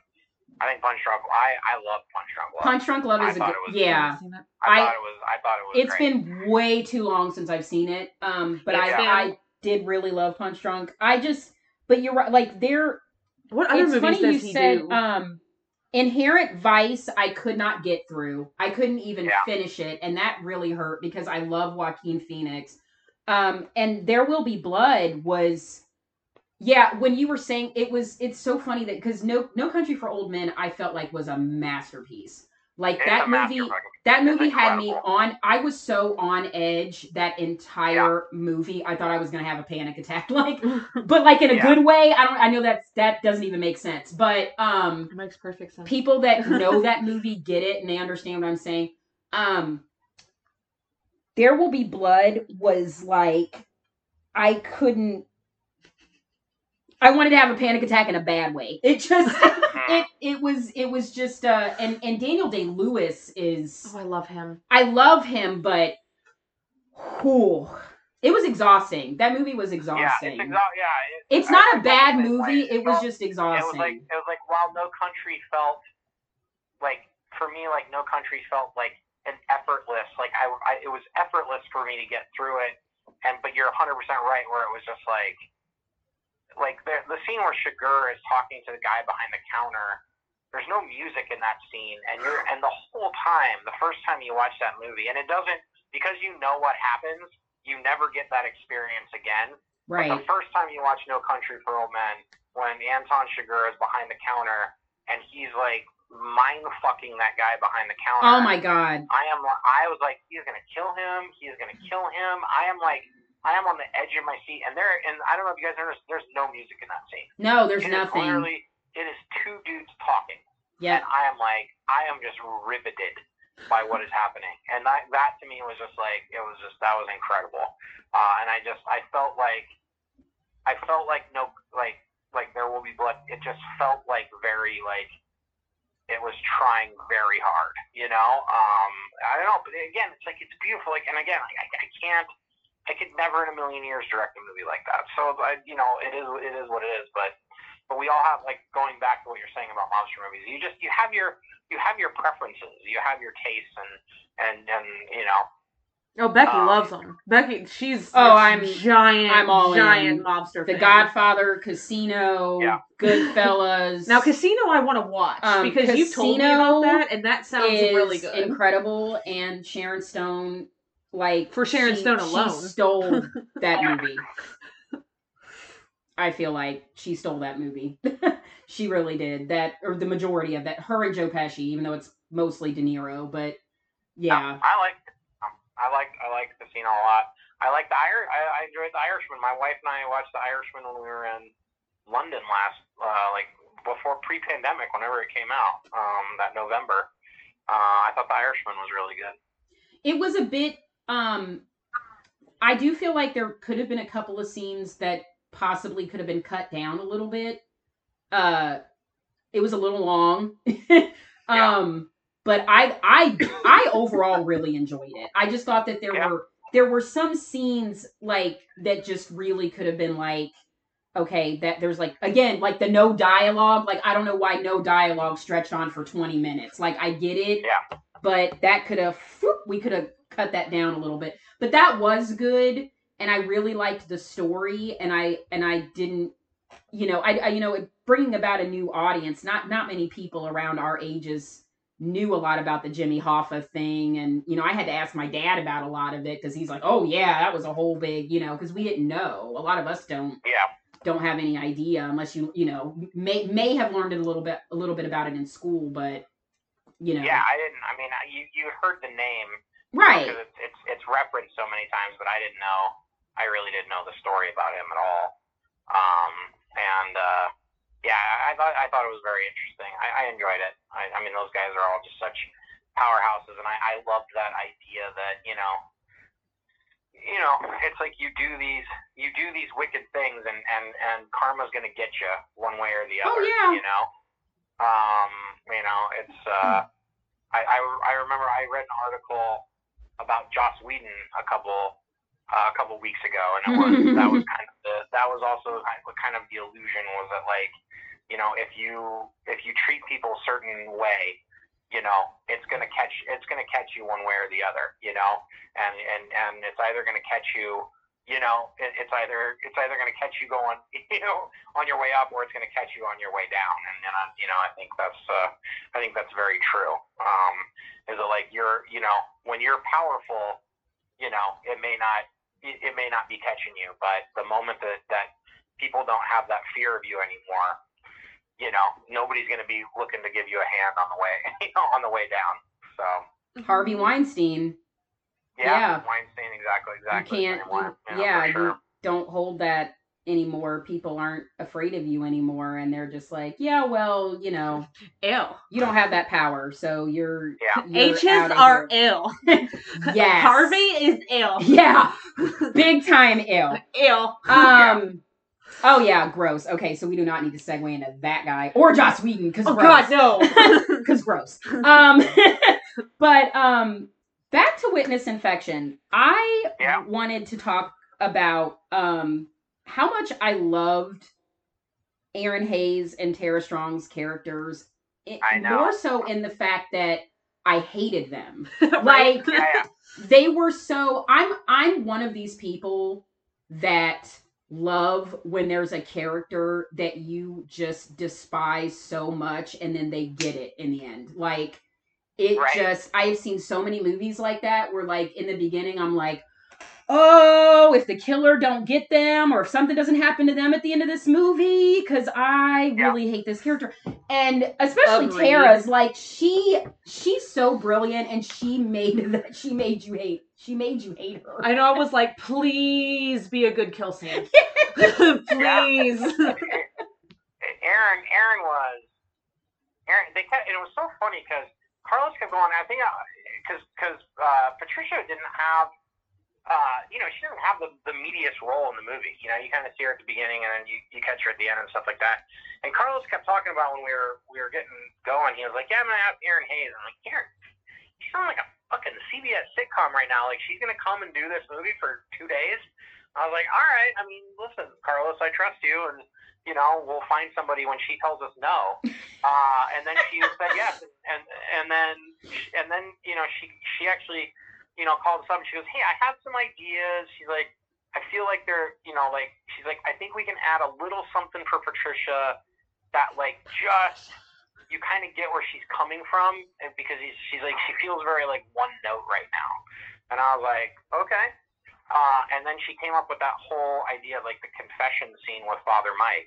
I think Punch Drunk. I I love Punch Drunk Love. Punch Drunk Love is a good, it was- I yeah. haven't seen it. I, I- thought it was. I thought it was. It's great. been way too long since I've seen it. Um, but I Yeah. I did really love Punch Drunk. I just, but you're right. Like there, What other it's movies funny does you he said do? um Inherent Vice I could not get through. I couldn't even Yeah. finish it and that really hurt because I love Joaquin Phoenix. Um and There Will Be Blood was yeah, when you were saying it was it's so funny that cuz No No Country for Old Men I felt like was a masterpiece. Like It's that movie masterpiece. that It's movie had me on I was so on edge that entire movie. I thought I was going to have a panic attack [laughs] like but like in a Yeah. good way. I don't I know that's that doesn't even make sense. But um it makes perfect sense. people that [laughs] know that movie get it and they understand what I'm saying. Um There Will Be Blood was like I couldn't I wanted to have a panic attack in a bad way. [laughs] It just [laughs] it it was it was just uh and and Daniel Day Lewis is oh, I love him. I love him but whew, it was exhausting. That movie was Yeah, exhausting. it's exa- yeah. It, It's not a bad movie. like- It was just It exhausting. was like it was like while No Country felt like for me like No Country felt like an effortless like I, I it was effortless for me to get through it and but you're 100 percent right where it was just like like the the scene where Chigurh is talking to the guy behind the counter. There's no music in that scene, and you're and the whole time, the first time you watch that movie, and it doesn't because you know what happens. You never get that experience again. right. The first time you watch No Country for Old Men, when Anton Chigurh is behind the counter and he's like mind fucking that guy behind the counter. Oh my god. I am. I was like, he's gonna kill him. He's gonna kill him. I am like, I am on the edge of my seat, and there, and I don't know if you guys noticed, there's no music in that scene. No, there's It nothing. Literally, it is two dudes talking, Yeah. and I am like, I am just riveted by what is happening, and that that to me was just like, it was just that was incredible, uh, and I just I felt like, I felt like no like like there will be blood. It just felt like very like it was trying very hard, you know. Um, I don't know, but again, it's like it's beautiful. Like, and again, I, I can't, I could never in a million years direct a movie like that. So, I, you know, it is, it is what it is. But, but we all have like going back to what you're saying about monster movies. You just you have your you have your preferences, you have your tastes, and and and you know, Oh, Becky Um, loves them. Becky, she's Oh, I'm giant, I'm all giant in. mobster. The fan. Godfather, Casino, Yeah. Goodfellas. Now, Casino, I want to watch Um, because you've told me about that, and that sounds is really good. incredible, and Sharon Stone, like For Sharon she- Stone she alone. stole [laughs] that movie. I feel like she stole that movie. [laughs] she really did that, or the majority of that. Her and Joe Pesci, even though it's mostly De Niro, but yeah, I like, I like, I like the scene a lot. I like the Ir- I, I enjoyed the Irishman. My wife and I watched the Irishman when we were in London last, uh, like before pre-pandemic, whenever it came out, um, that November. Uh, I thought the Irishman was really good. it was a bit. Um I do feel like there could have been a couple of scenes that possibly could have been cut down a little bit. Uh, it was a little long. [laughs] um, but I I I overall really enjoyed it. I just thought that there Yeah. were there were some scenes like that just really could have been like okay, that there's like again like the no dialogue. Like I don't know why no dialogue stretched on for 20 minutes. Like I get it, Yeah. but that could have we could have cut that down a little bit. But that was good, and I really liked the story, and I and I didn't, you know, I, I you know bringing about a new audience. Not not many people around our ages knew a lot about the Jimmy Hoffa thing, and you know I had to ask my dad about a lot of it because he's like, oh yeah, that was a whole big, you know, because we didn't know. A lot of us don't Yeah. don't have any idea unless you you know may may have learned it a little bit a little bit about it in school, but you know, Yeah, I didn't. I mean, I- you you heard the name right. because it's, it's it's referenced so many times, but I didn't know. I really didn't know the story about him at all. Um, and uh, yeah, I, thought I thought it was very interesting. I, I enjoyed it. I, I mean, those guys are all just such powerhouses, and I, I loved that idea that you know, you know, it's like you do these you do these wicked things, and and and karma's gonna get you one way or the other. Oh, other. yeah. You know, um, you know, it's. Uh, I, I I remember I read an article about Joss Whedon a couple uh, a couple weeks ago, and it [laughs] was that was kind of the that was also kind of, kind of the illusion was that like you know if you if you treat people a certain way, you know it's gonna catch it's gonna catch you one way or the other, you know, and and and it's either gonna catch you. You know, it, it's either it's either going to catch you going, [laughs] you know, on your way up, or it's going to catch you on your way down. And, and I, you know, I think that's uh, I think that's very true. Um, is it like you're, you know, when you're powerful, you know, it may not, it, it may not be catching you, but the moment that that people don't have that fear of you anymore, you know, nobody's going to be looking to give you a hand on the way, [laughs] you know, on the way down. So Harvey Weinstein. Yeah, Yeah. Weinstein, exactly, exactly. you can't you- you know, yeah sure. you don't hold that anymore people aren't afraid of you anymore and they're just like yeah well you know Ew. you don't have that power so you're, Yeah. you're H's are here. ill. [laughs] [laughs] yes Harvey is ill. yeah [laughs] big time ill Ill. um oh yeah gross okay so we do not need to segue into that guy or joss whedon because Oh God, no. because gross. Um, but um, back to witness infection. I Yeah. wanted to talk about um how much I loved Erinn Hayes and Tara Strong's characters. It- I know. More so in the fact that I hated them. [laughs] [laughs] Like Yeah, yeah. they were so I'm I'm one of these people that love when there's a character that you just despise so much and then they get it in the end. Like it Right. just I've seen so many movies like that where like in the beginning I'm like Oh, if the killer don't get them, or if something doesn't happen to them at the end of this movie, because I Yeah. really hate this character, and especially Agreed. Tara's like she she's so brilliant, and she made [laughs] that she made you hate she made you hate her. I know I was like, please be a good kill scene. [laughs] [laughs] please. Erinn, Erinn was, Erinn. They kept, and it was so funny because Carlos kept going. I think because because uh, Patricia didn't have, uh, you know, she doesn't have the the meatiest role in the movie. You know, you kind of see her at the beginning and then you, you catch her at the end and stuff like that. And Carlos kept talking about when we were we were getting going. He was like, "Yeah, I'm gonna have Erinn Hayes." I'm like, "Erinn, you sound like a fucking CBS sitcom right now. Like she's gonna come and do this movie for two days." I was like, "All right. I mean, listen, Carlos, I trust you, and you know, we'll find somebody when she tells us no." [laughs] Uh, and then she said yes, and, and then and then you know she she actually you know called us up and she goes, "Hey, I have some ideas." She's like, "I feel like they're you know like she's like I think we can add a little something for Patricia that like just." You kind of get where she's coming from, and because he's, she's like she feels very like one note right now, and I was like, okay. Uh, and then she came up with that whole idea like the confession scene with Father Mike,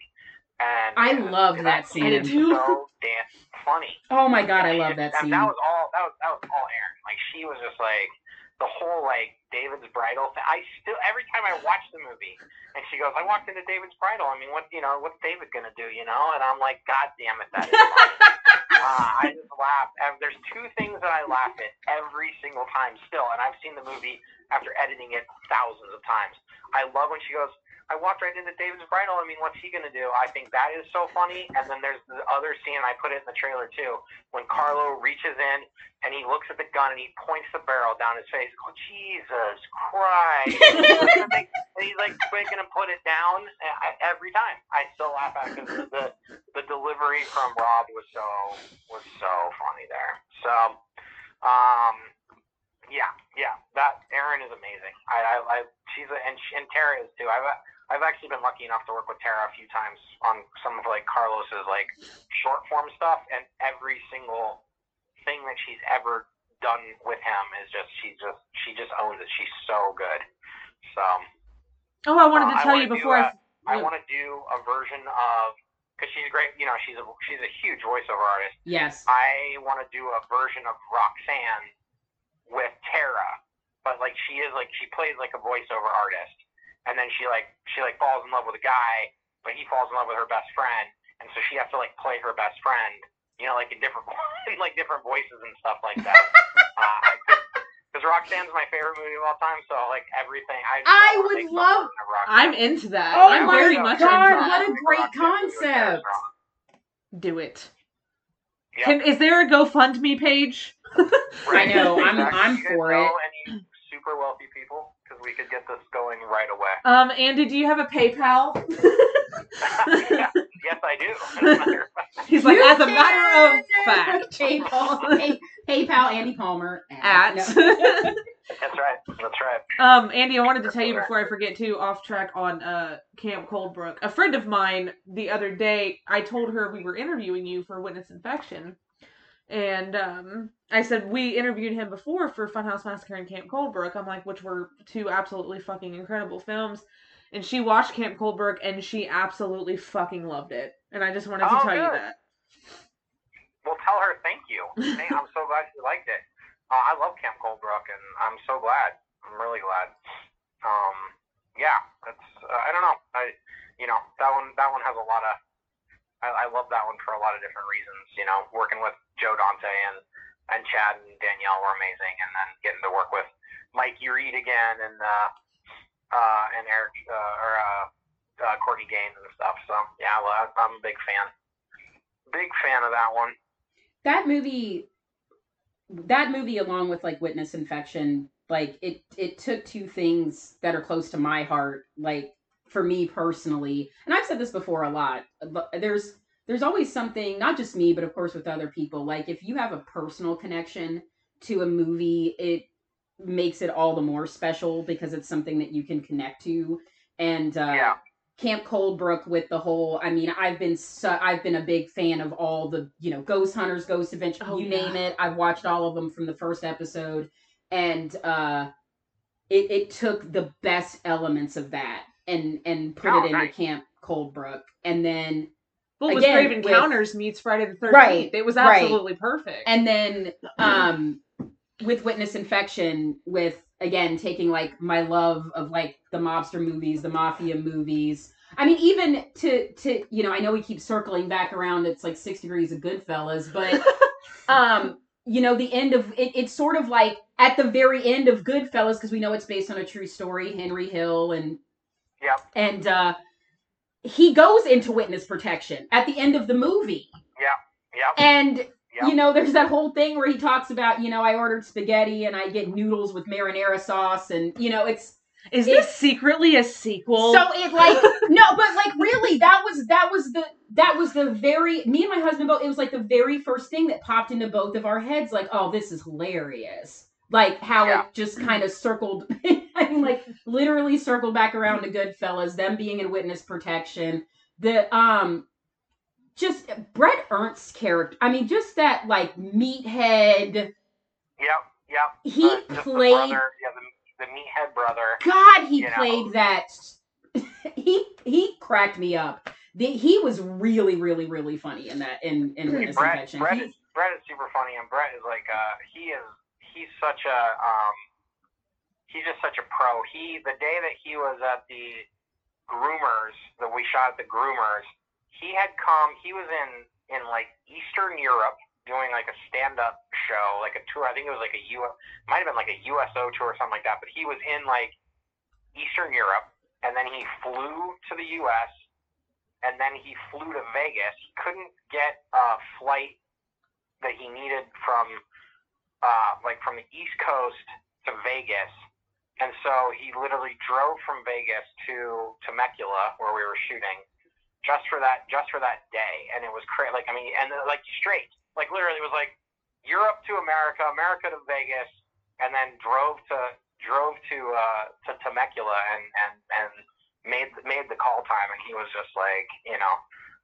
and I love that scene do too. so [laughs] damn funny. Oh my god, I love she- that scene. that was all. That was that was all Erinn. Like she was just like the whole like David's bridal thing. I still every time I watch the movie, and she goes, "I walked into David's bridal. I mean, what you know, what's David gonna do? You know?" And I'm like, "God damn it, that is." uh, [laughs] I just laugh. There's two things that I laugh at every single time still, and I've seen the movie after editing it thousands of times. I love when she goes, I walked right into David's bridal. I mean, what's he gonna do? I think that is so funny. And then there's the other scene, I put it in the trailer too, when Carlo reaches in and he looks at the gun and he points the barrel down his face. Oh Jesus! Christ! and, [laughs] and he's like quick and put it down I, every time. I still laugh at it because the the delivery from Rob was so was so funny there. So, um, yeah, yeah, that Erinn is amazing. I, I, I she's a, and and Tara is too. I've I've actually been lucky enough to work with Tara a few times on some of like Carlos's like short form stuff, and every single thing that she's ever done with him is just she's just she just owns it. She's so good. So. Oh, I wanted to uh, tell you before. Do I, a, I want to do a version of because she's great. You know, she's a she's a huge voiceover artist. Yes. I want to do a version of Roxanne with Tara, but like she is like she plays like a voiceover artist, and then she like she like falls in love with a guy, but he falls in love with her best friend, and so she has to like play her best friend, you know, like in different [laughs] in like different voices and stuff like that. [laughs] uh, because Roxanne's my favorite movie of all time, so like everything. I, I would love- version of I'm into that. Oh I'm my very much God, into what a great Roxanne would do it very concept. Do it. Yep. Can, is there a GoFundMe page? I know, I'm- Exactly. I'm You guys for know it. Any super wealthy people? Because we could get this going right away. Um, Andy, do you have a PayPal? yeah, [laughs] yes, I do. As a matter of fact. He's like, You as a matter of fact. [laughs] PayPal, pay, PayPal, Andy Palmer At. No. [laughs] That's right. That's right. um, Andy, I wanted to tell you before I forget to off track on uh Camp Cold Brook. A friend of mine the other day, I told her we were interviewing you for Witness Infection. And um, I said we interviewed him before for Funhouse Massacre and Camp Cold Brook. I'm like, which were two absolutely fucking incredible films. And she watched Camp Cold Brook and she absolutely fucking loved it. And I just wanted to Oh, tell you that. Well, tell her thank you. [laughs] Hey, I'm so glad she liked it. Uh, I love Camp Cold Brook, and I'm so glad. I'm really glad. Um, yeah, that's. Uh, I don't know. I, you know, that one. That one has a lot of. I, I love that one for a lot of different reasons. You know, working with Joe Dante and and Chad and Danielle were amazing, and then getting to work with Mikey Reed again and uh, uh, and Eric uh, or uh, uh, Courtney Gains and stuff. So yeah, well, I'm a big fan. Big fan of that one. that movie that movie along with like witness infection like it it took two things that are close to my heart like for me personally and i've said this before a lot but there's there's always something not just me but of course with other people like if you have a personal connection to a movie it makes it all the more special because it's something that you can connect to and uh Yeah. Camp Cold Brook with the whole. I mean, I've been su- I've been a big fan of all the you know Ghost Hunters, Ghost Adventure, Oh, you yeah. name it. I've watched all of them from the first episode, and uh, it it took the best elements of that and and put Oh, it into nice. Camp Cold Brook, and then Well, was Again, Grave with- Encounters meets Friday the 13th. Right, It was right. absolutely perfect. and then um with witness infection with again taking like my love of like the mobster movies the mafia movies i mean even to to you know i know we keep circling back around it's like six degrees of goodfellas but [laughs] um you know the end of it, it's sort of like at the very end of goodfellas because we know it's based on a true story henry hill and Yep. and uh he goes into witness protection at the end of the movie Yep. and Yep. you know, there's that whole thing where he talks about, you know, I ordered spaghetti and I get noodles with marinara sauce, and you know, it's Is it- this secretly a sequel? so it like no, but like really, that was that was the that was the very me and my husband both. It was like the very first thing that popped into both of our heads, like, oh, this is hilarious. Like how Yeah. it just kind of circled. [laughs] I mean, like literally circled back around to Goodfellas, them being in witness protection. The um just Bret Ernst's character. I mean, just that like meathead. Yep. Yep. He Uh, just the played. brother, yeah, the, the meathead brother. God, he you know. played that. [laughs] he he cracked me up. The, he was really, really, really funny in that in in Witness Bret, Infection. Bret, He- is, Bret is super funny, and Bret is like, uh, he is, he's such a, um, he's just such a pro. He, the day that he was at the groomers, that we shot at the groomers, he had come, he was in, in like Eastern Europe doing like a stand-up show, like a tour. I think it was like a U, might have been like a USO tour or something like that, but he was in like Eastern Europe, and then he flew to the U.S., and then he flew to Vegas. He couldn't get a flight that he needed from uh, like from the East Coast to Vegas. and so he literally drove from Vegas to Temecula where we were shooting just for that just for that day, and it was crazy. Like I mean, and then, like straight, like literally, it was like Europe to America, America to Vegas, and then drove to drove to uh, to Temecula and and and made made the call time, and he was just like, you know,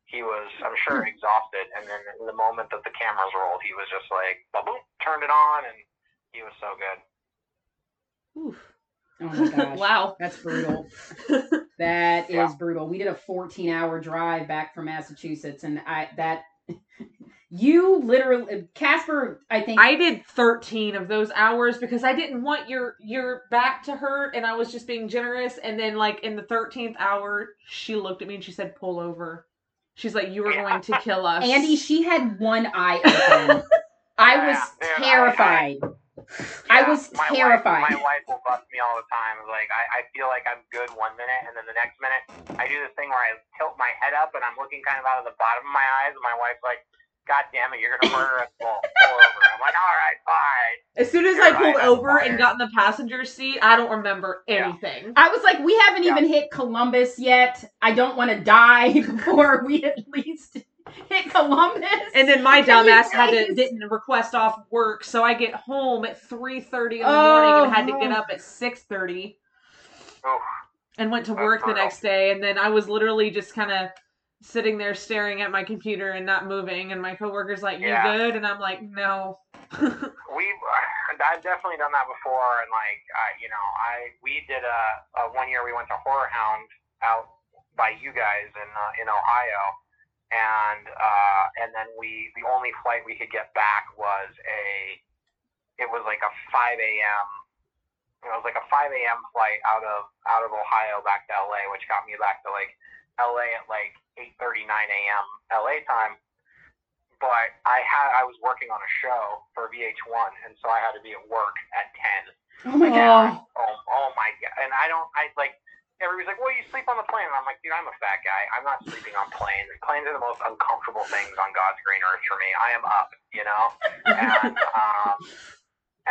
he was, I'm sure, hmm. exhausted. And then in the moment that the cameras rolled, he was just like, boom, turned it on, and he was so good. Oof. Oh my gosh. [laughs] wow. That's brutal. [laughs] That is Yeah. brutal. We did a 14 hour drive back from Massachusetts, and I that [laughs] you literally Casper. I think I did 13 of those hours because I didn't want your your back to hurt and I was just being generous and then like in the 13th hour she looked at me and she said pull over. She's like you were going to [laughs] kill us. Andy. She had one eye open. [laughs] I was Yeah, dude, I- terrified. I Yeah, was my terrified. Wife, my wife will bust me all the time. Like I, I feel like I'm good one minute, and then the next minute I do this thing where I tilt my head up and I'm looking kind of out of the bottom of my eyes, and my wife's like, "God damn it, you're gonna murder us all." [laughs] Pull over. I'm like, "All right, fine." as soon as You're I pulled right, over and got in the passenger seat, I don't remember Yeah. anything. I was like, we haven't Yeah. even hit Columbus yet. I don't want to die [laughs] before we at least hit Columbus. And then my Can you dumbass had to didn't request off work, so I get home at 3:30 in the morning and oh, had to get Oh. up at 6:30. Oof. and went to work the next day and then i was literally just kind of sitting there staring at my computer and not moving and my coworker's like you Yeah. good and i'm like no [laughs] We've I've definitely done that before, and like uh, you know, I we did a, a one year we went to Horror Hound out by you guys in uh, in Ohio, and uh, and then we the only flight we could get back was a it was like a five a.m. It was like a five a.m. flight out of out of Ohio back to LA, which got me back to like LA at like eight thirty nine a.m. LA time but I had I was working on a show for VH1, and so I had to be at work at ten. oh my Oh. god. Oh, oh my god! And I don't, I like everybody's like, "Well, you sleep on the plane," and I'm like, "Dude, I'm a fat guy. I'm not sleeping on planes. Planes are the most uncomfortable things on God's green earth for me. I am up, you know." And [laughs] um,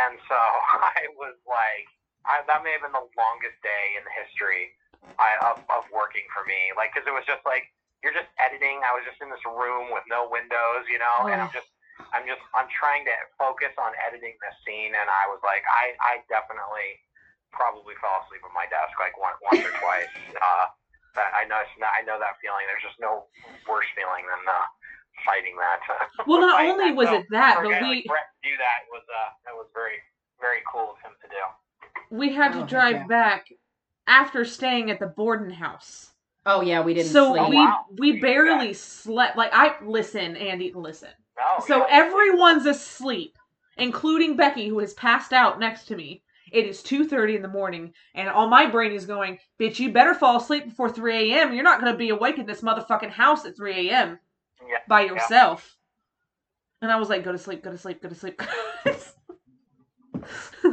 and so [laughs] I was like, I, that may have been the longest day in the history I, of of working for me, like because it was just like you're just editing. I was just in this room with no windows, you know, and I'm just I'm just I'm trying to focus on editing this scene, and I was like, I I definitely probably fell asleep at my desk like one, once or twice. Uh, that I know it's not, I know that feeling. There's just no worse feeling than uh, fighting that. [laughs] well not fighting only that. was So it that but we like Bret do that was uh that was very very cool of him to do. we had Oh, to drive yeah. back after staying at the borden house Oh yeah, we didn't so sleep. we Oh, wow. we Yeah. barely slept like i listen andy listen Oh, so yeah. everyone's asleep including becky who has passed out next to me it is 2.30 in the morning and all my brain is going bitch you better fall asleep before 3 a.m you're not going to be awake in this motherfucking house at 3 a.m Yeah. by yourself and i was like go to sleep go to sleep go to sleep Man, [laughs] [laughs]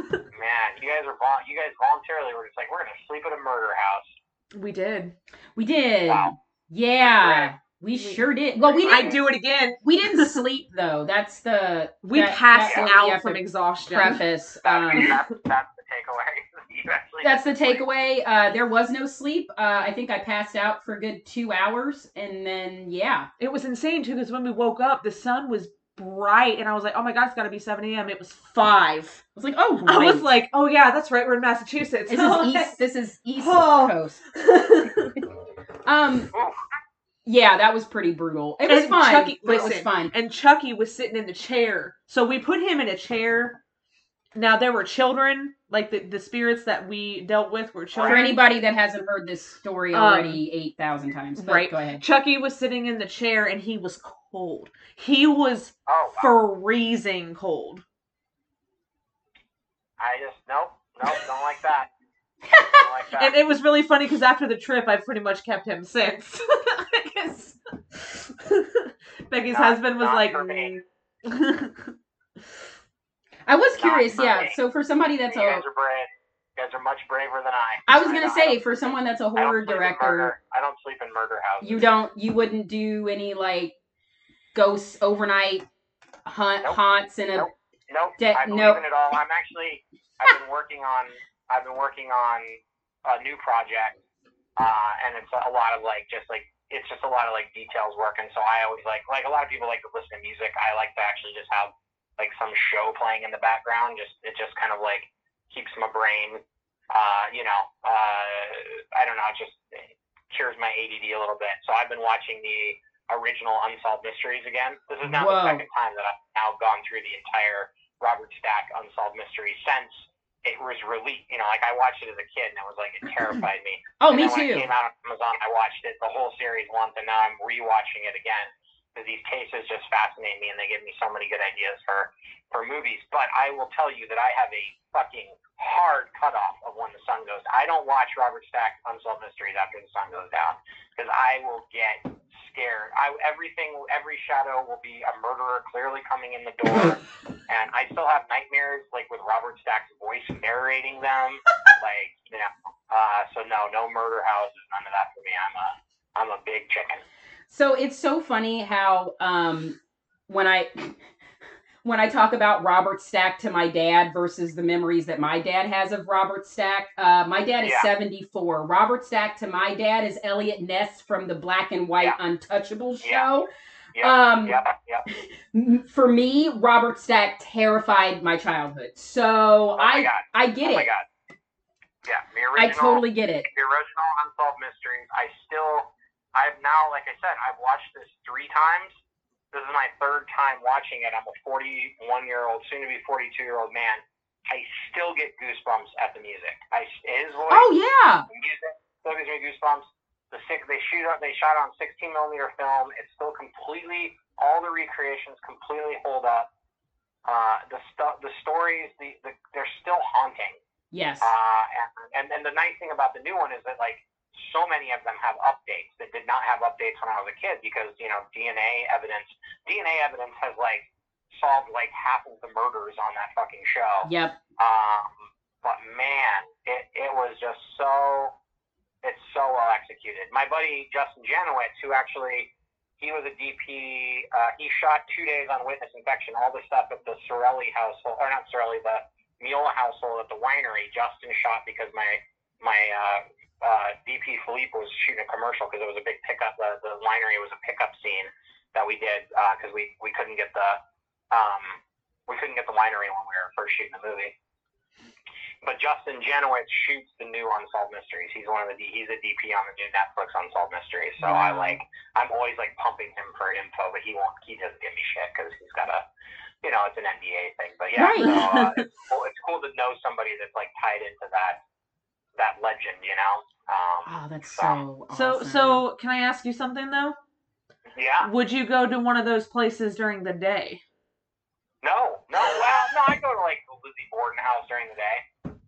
you guys are vol- you guys voluntarily were just like we're gonna sleep at a murder house. we did We did. Wow. Yeah, we sure did. Well, we i didn't. do it again We didn't [laughs] sleep though. That's the we that- passed that's what we out have from exhaustion preface. [laughs] That's, Um, that's, [laughs] that's the takeaway. That's the takeaway. Uh, there was no sleep. Uh, I think I passed out for a good two hours, and then yeah, It was insane too because when we woke up, the sun was bright, and I was like, "Oh my god, it's got to be seven a.m." It was five. I was like, oh, I was like, "Oh yeah, that's right. We're in Massachusetts." this is [laughs] east. This is east Oh. coast. [laughs] Um, yeah, that was pretty brutal. It was And fun. Chucky- it was listen, fun. and Chucky was sitting in the chair, so we put him in a chair. Now there were children, like the the spirits that we dealt with were children. For anybody that hasn't heard this story Um, already eight thousand times, right. Go ahead. Chucky was sitting in the chair, and he was cold. He was Oh, wow. freezing cold. I just nope, nope, don't like that. Don't like [laughs] that. And it was really funny because after the trip, I've pretty much kept him since. [laughs] [laughs] Becky's Not- husband was like. "Mm." I was curious, yeah. me. So for somebody that's you a, guys are brave. You guys are much braver than I. I was gonna I say for someone that's a in- I horror director, I don't sleep in murder houses. you don't, you wouldn't do any like ghosts overnight hunt Nope. haunts in a. Nope. Nope. De- I believe nope. in it all. I'm actually I've been working on I've been working on a new project, uh, and it's a lot of like just like it's just a lot of like details work, and so I always like like a lot of people like to listen to music. I like to actually just have like some show playing in the background. Just it just kind of like keeps my brain, uh, you know, uh, I don't know, it just cures my ADD a little bit. So I've been watching the original Unsolved Mysteries again. This is now Whoa. the second time that I've now gone through the entire Robert Stack Unsolved Mysteries since it was released. You know, like I watched it as a kid and it was like it terrified me. [laughs] Oh, And me then when too. it came out on Amazon, I watched it the whole series once, and now I'm rewatching it again because these cases just fascinate me and they give me so many good ideas for for movies. But I will tell you that I have a fucking hard cutoff of when the sun goes. I don't watch Robert Stack Unsolved Mysteries after the sun goes down because I will get scared. I everything, every shadow will be a murderer clearly coming in the door, [laughs] and I still have nightmares like with Robert Stack's voice narrating them. [laughs] like you know, uh, so no, no murder houses, none of that for me. I'm a I'm a big chicken. So it's so funny how um when I when I talk about Robert Stack to my dad versus the memories that my dad has of Robert Stack. Uh, my dad is Yeah. 74. Robert Stack to my dad is Eliot Ness from the Black and White Yeah. Untouchables Yeah. show. Yep, Um, yep. For me, Robert Stack terrified my childhood. So Oh I god. I get oh my it. god. Yeah, the I totally get it. the original Unsolved Mysteries. I still, I've now, like I said, I've watched this three times. This is my third time watching it. I'm a 41 year old, soon to be 42 year old man. I still get goosebumps at the music. I his voice, Oh yeah. music still gives me goosebumps. The six, they shoot up, they shot on 16 millimeter film. It's still completely, all the recreations completely hold up. Uh, the stuff, the stories, the, the they're still haunting. Yes. Uh, and, and and the nice thing about the new one is that like so many of them have updates that did not have updates when I was a kid because you know DNA evidence DNA evidence has like solved like half of the murders on that fucking show. Yep. Um, but man, it it was just so it's so well executed. My buddy Justin Janowitz, who actually he was a DP, uh, he shot two days on witness infection, all the stuff at the Sorelli household, or not Sorelli, the Miola household at the winery. Justin shot because my my uh, uh, DP Philippe was shooting a commercial because it was a big pickup. The, the winery was a pickup scene that we did because we we couldn't get the um, we couldn't get the winery when we were first shooting the movie. But Justin Janowitz shoots the new Unsolved Mysteries. He's one of the he's a DP on the new Netflix Unsolved Mysteries. So I like I'm always like pumping him for info, but he won't. He doesn't give me shit because he's got a you know it's an NDA thing. But yeah, Right. so uh, [laughs] it's, cool, it's cool to know somebody that's like tied into that that legend. You know. Um, Oh, that's so So, awesome. so can I ask you something though? yeah. Would you go to one of those places during the day? No, no. Well, no. I go to like the Lizzie Borden house during the day.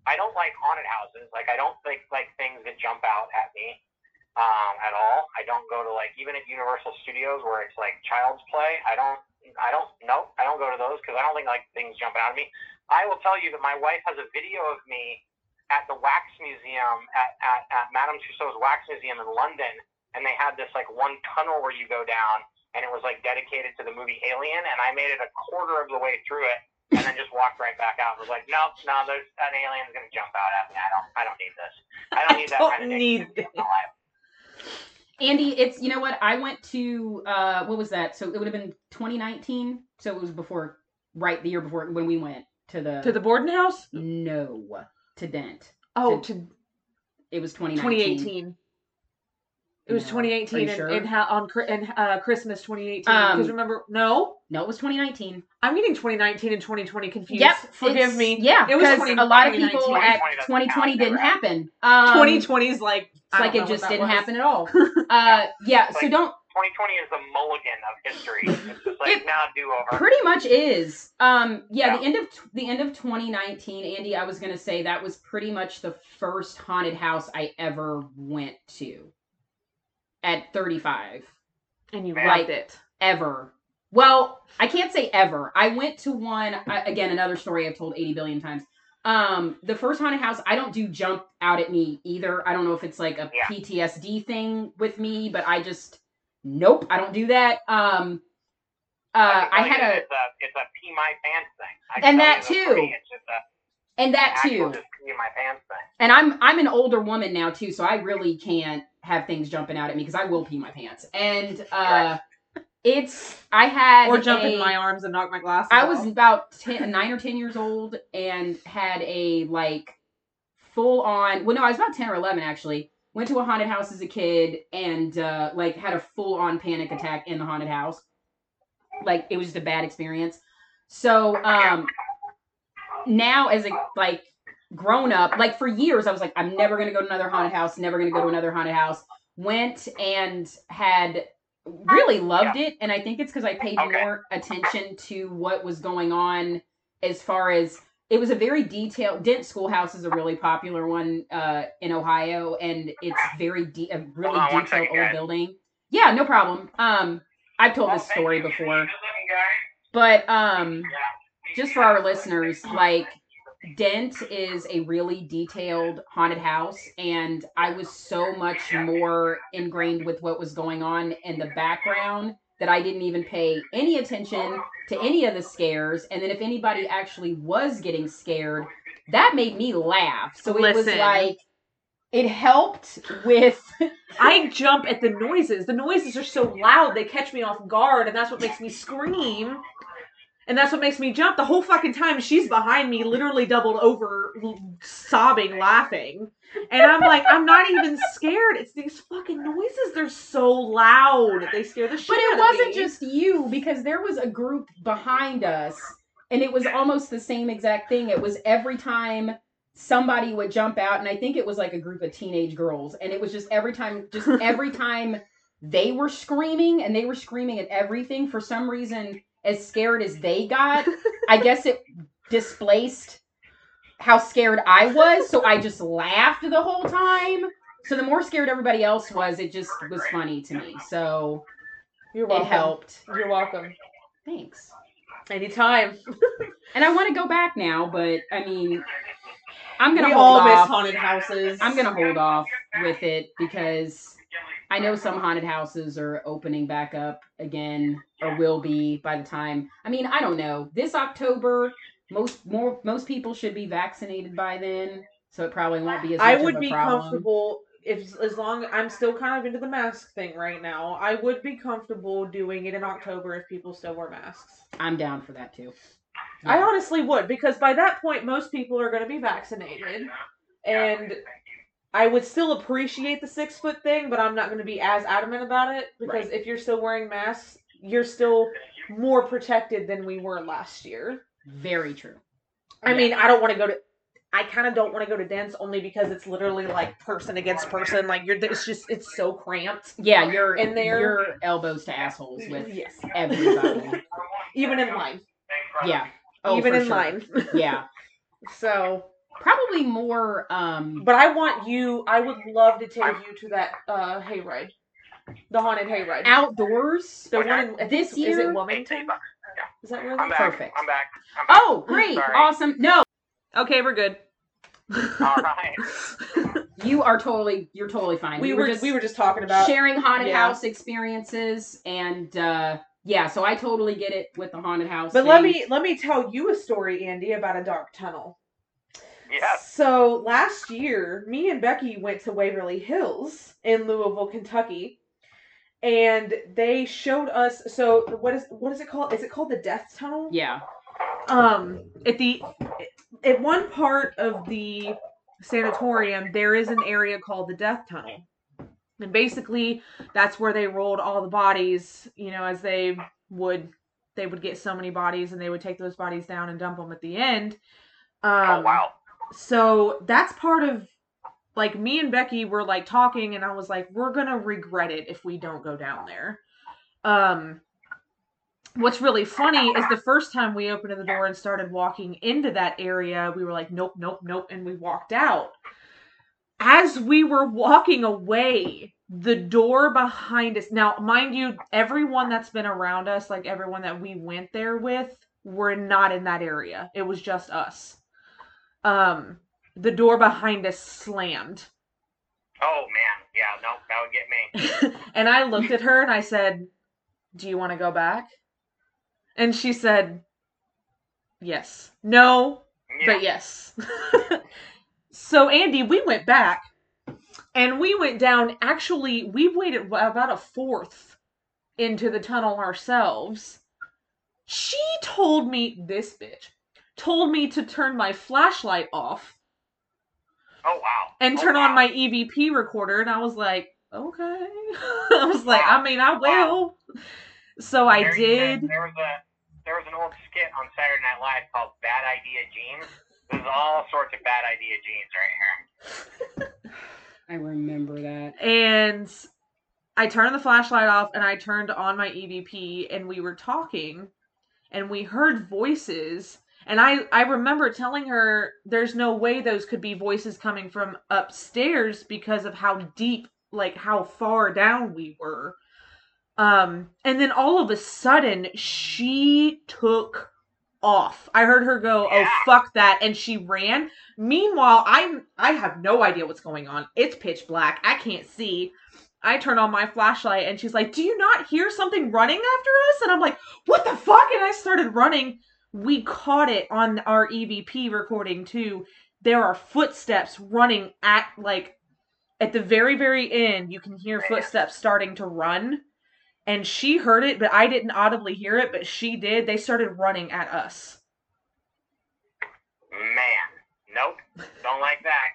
I don't like haunted houses. Like I don't like like things that jump out at me um, at all. I don't go to like even at Universal Studios where it's like child's play. I don't. I don't. No, I don't go to those because I don't think like things jumping out at me. I will tell you that my wife has a video of me at the Wax Museum at, at, at Madame Tussauds Wax Museum in London, and they had this like one tunnel where you go down, and it was like dedicated to the movie Alien, and I made it a quarter of the way through it, and then just walked right back out. and was like, nope, no, there's an alien's gonna jump out at me. I don't, I don't need this. I don't need that [laughs] don't kind of need negativity in my life. Andy, it's you know what? I went to uh what was that? So it would have been 2019. So it was before right the year before when we went to the To the Borden house? no to Dent. Oh, To- to It was 2019. 2018. It was No. 2018 and, sure? and ha- on Chri- and uh, Christmas 2018. Um, because remember, no, No, it was 2019. I'm getting 2019 and 2020 confused. Yep. Forgive me. Yeah, It was because 20 a lot of people 2019. at 2020 2020 didn't never happen. Um, 2020 is like It's I like don't know it what just that didn't was. happen at all. [laughs] Uh, yeah. So Like- don't 2020 is the mulligan of history. [laughs] It's just like It now do over. pretty much is. Um, yeah, Yeah. the end of the end of 2019, Andy. I was gonna say that was pretty much the first haunted house I ever went to. At 35, and you Man. liked it. ever. Well, I can't say ever. I went to one again. Another story I've told 80 billion times. Um, the first haunted house, I don't do jump out at me either. I don't know if it's like a Yeah. PTSD thing with me, but I just nope, I don't do that. Um, uh, can I had a It's a, it's a pee my pants thing. I And that you for me, too. It's a, and that too. just pee my pants thing. And I'm I'm an older woman now too, so I really can't have things jumping out at me because I will pee my pants. And uh, it's I had or jump a- in my arms and knock my glasses I was about 10, nine or ten years old and had a like full on. Well, no, I was about ten or eleven actually. Went to a haunted house as a kid and uh, like had a full on panic attack in the haunted house. Like it was just a bad experience. So um, now as a like grown up, like for years I was like, I'm never gonna go to another haunted house. Never gonna go to another haunted house. Went and had really loved it and i think it's because i paid more attention to what was going on as far as it was a very detailed Dent Schoolhouse is a really popular one uh, in ohio and it's very de- a really on detailed second, old guys. building. Yeah no problem. Um i've told this story before. But um just for our listeners like dent is a really detailed haunted house and i was so much more ingrained with what was going on in the background that i didn't even pay any attention to any of the scares and then if anybody actually was getting scared that made me laugh so it was like it helped with [laughs] I jump at the noises. The noises are so loud, they catch me off guard, and that's what makes me scream. And that's what makes me jump. The whole fucking time she's behind me, literally doubled over, sobbing, laughing. And I'm like, I'm not even scared. It's these fucking noises. They're so loud. They scare the shit out of me. But it wasn't just you because there was a group behind us and it was almost the same exact thing. It was every time somebody would jump out and I think it was like a group of teenage girls and it was just every time just [laughs] every time they were screaming and they were screaming at everything for some reason as scared as they got, [laughs] I guess it displaced how scared I was, so I just laughed the whole time. So the more scared everybody else was, it just was funny to me. So You're it welcome. helped. You're welcome. Thanks. Anytime. And I want to go back now, but I mean, I'm gonna we hold all miss off. haunted houses. I'm gonna hold off with it because I know some haunted houses are opening back up again, or will be by the time. I mean, I don't know. This October, most more most people should be vaccinated by then, so it probably won't be as. Much I of would a be problem. comfortable if as long I'm still kind of into the mask thing right now. I would be comfortable doing it in October if people still wear masks. I'm down for that too. I honestly would because by that point most people are going to be vaccinated and I would still appreciate the 6 foot thing, but I'm not going to be as adamant about it because Right. if you're still wearing masks, you're still more protected than we were last year. Very true. I Yeah. mean, I don't want to go to. I kind of don't want to go to dance only because it's literally like person against person. Like you're, it's just it's so cramped. Yeah, you're In there- You're elbows to assholes with yes, everybody. [laughs] even in line, yeah. Oh, even in sure. line. Yeah. [laughs] So, Probably more um but I want you. I would love to take you to that uh hayride, the haunted hayride. outdoors. The one in, I think This it's- is year? it Wilmington? Is that where? I'm back. Perfect. I'm back. I'm back. Oh, great. Sorry. Awesome. No, Okay, we're good. All right. [laughs] you are totally you're totally fine. we were we were just talking about sharing haunted yeah. house experiences and uh yeah, so I totally get it with the haunted house. But let me let me tell you a story, Andy, about a dark tunnel. Yes. So last year, me and Becky went to Waverly Hills in Louisville, Kentucky, and they showed us. So what is what is it called? Is it called the Death Tunnel? Yeah. Um, at the at one part of the sanatorium, there is an area called the Death Tunnel, and basically that's where they rolled all the bodies. You know, as they would they would get so many bodies, and they would take those bodies down and dump them at the end. Um, oh wow. So that's part of like me and Becky were like talking and I was like we're going to regret it if we don't go down there. Um what's really funny is the first time we opened the door and started walking into that area we were like nope nope nope and we walked out. As we were walking away, the door behind us. Now, mind you, everyone that's been around us, like everyone that we went there with, were not in that area. It was just us um the door behind us slammed Oh man. Yeah. No, that would get me. [laughs] and i looked at her and i said do you want to go back and she said yes no Yeah. But yes. [laughs] so Andy, we went back and we went down actually we waited about a fourth into the tunnel ourselves. She told me this bitch told me to turn my flashlight off oh wow. and Oh, turn on my EVP recorder and I was like, okay. [laughs] I was like, I mean, I will. So I There- did. There, there was a there was an old skit on Saturday Night Live called Bad Idea Jeans. There's all sorts of bad idea jeans right here. [laughs] I remember that. and I turned the flashlight off and I turned on my EVP and we were talking and we heard voices and I I remember telling her there's no way those could be voices coming from upstairs because of how deep like how far down we were. Um and then all of a sudden she took off. I heard her go, "Oh fuck that," and she ran. Meanwhile, I'm I have no idea what's going on. It's pitch black. I can't see. I turn on my flashlight and she's like, "Do you not hear something running after us?" And I'm like, "What the fuck?" And I started running. We caught it on our EVP recording too. There are footsteps running at like at the very very end. You can hear footsteps starting to run. And she heard it, but I didn't audibly hear it, but she did. They started running at us. Man, nope, don't like that.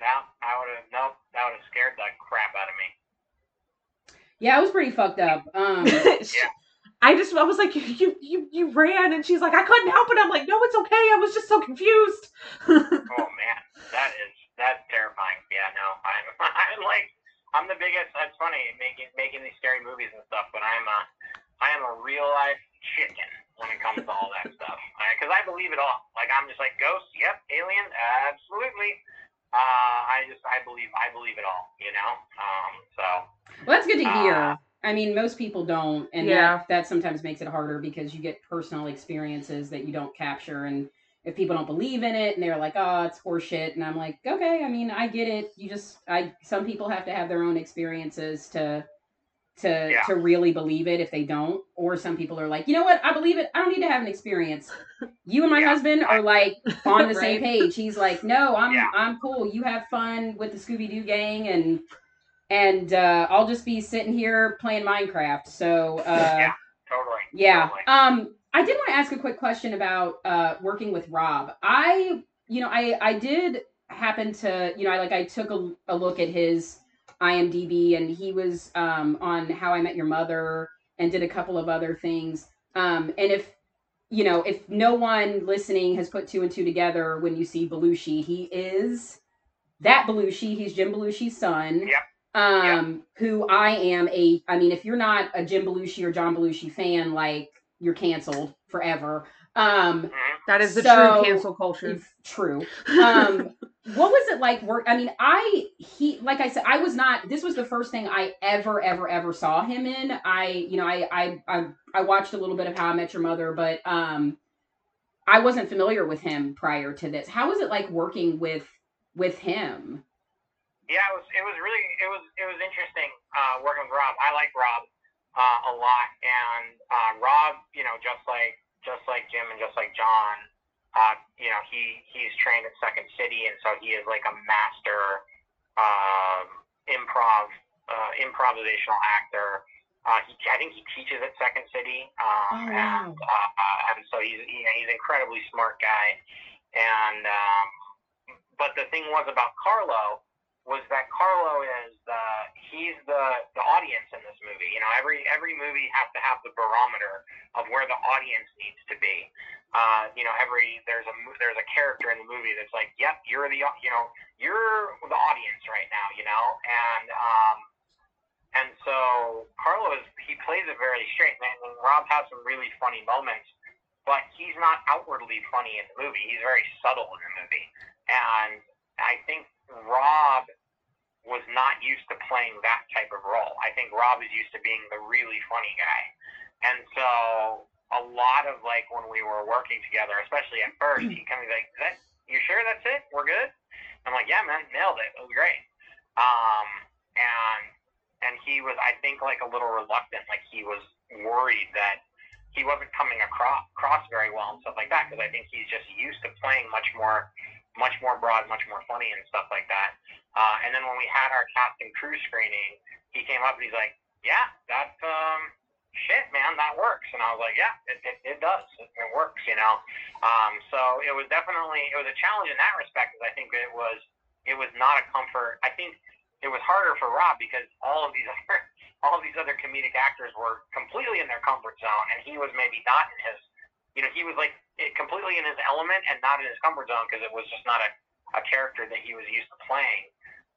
No, I would have nope. That would have scared the crap out of me. Yeah, I was pretty fucked up. Um, [laughs] I just I was like you you you ran and she's like I couldn't help it. I'm like no it's okay. I was just so confused. [laughs] Oh man, that is that's terrifying. Yeah, no, I'm [laughs] I'm like I'm the biggest. That's funny making making these scary movies and stuff, but I'm a I am a real life chicken when it comes to all that [laughs] stuff because I believe it all. Like I'm just like ghosts. Yep, aliens. Absolutely. Uh, I just I believe I believe it all. You know. Um. So. well, that's good to hear. Uh, I mean, most people don't, and Yeah. that, that sometimes makes it harder because you get personal experiences that you don't capture. And if people don't believe in it and they're like, "Oh, it's horseshit," and I'm like, "Okay, I mean, I get it. You just, I, some people have to have their own experiences to, to, Yeah. to really believe it. If they don't, or some people are like, you know what, I believe it. I don't need to have an experience. You and my Yeah. husband are like on the same [laughs] page. He's like, no, I'm Yeah. I'm cool. You have fun with the Scooby Doo gang, and and uh, I'll just be sitting here playing Minecraft. So uh, [laughs] Yeah. Totally. yeah. Totally. Um, I did want to ask a quick question about uh, working with Rob. I, you know, I I did happen to, you know, I like I took a, a look at his IMDb, and he was um, on How I Met Your Mother, and did a couple of other things. Um, and if you know, if no one listening has put two and two together when you see Belushi, he is that Belushi. He's Jim Belushi's son. Yep. Um, who I am a. I mean, if you're not a Jim Belushi or John Belushi fan, like you're canceled forever. Um, Mhm. that is the So- true cancel culture. true. Um, [laughs] what was it like work? I mean, I he like I said, I was not. This was the first thing I ever, ever, ever saw him in. I, you know, I, I, I, I watched a little bit of How I Met Your Mother, but um, I wasn't familiar with him prior to this. How was it like working with with him? Yeah, it was it was really it was it was interesting uh, working with Rob. I like Rob uh, a lot, and uh, Rob, you know, just like just like Jim and just like John, uh, you know, he he's trained at Second City, and so he is like a master um, improv uh, improvisational actor. Uh, he, I think he teaches at Second City, um, Oh, wow. and uh, uh, and so he's he, he's an incredibly smart guy. And um, but the thing was about Carlo was that Carlo is the he's the the audience in this movie. You know, every every movie has to have the barometer of where the audience needs to be. Uh, you know, every there's a there's a character in the movie that's like, yep, you're the you know you're the audience right now. You know, and um, and so Carlo is he plays it very straight. And Rob has some really funny moments, but he's not outwardly funny in the movie. He's very subtle in the movie, and I think Rob was not used to playing that type of role. I think Rob is used to being the really funny guy. And so a lot of like when we were working together, especially at first, he kind of like, Is that you sure that's it? We're good? I'm like, Yeah, man, nailed it. It was great. Um and and he was I think like a little reluctant, like he was worried that he wasn't coming across, across very well and stuff like that because I think he's just used to playing much more much more broad, much more funny and stuff like that. Uh, and then when we had our cast and crew screening, he came up and he's like, "Yeah, that um, shit, man, that works." And I was like, "Yeah, it, it, it does. It, it works," you know. Um, so it was definitely it was a challenge in that respect because I think it was it was not a comfort. I think it was harder for Rob because all of these [laughs] other all of these other comedic actors were completely in their comfort zone, and he was maybe not in his. You know, he was like completely in his element and not in his comfort zone because it was just not a, a character that he was used to playing.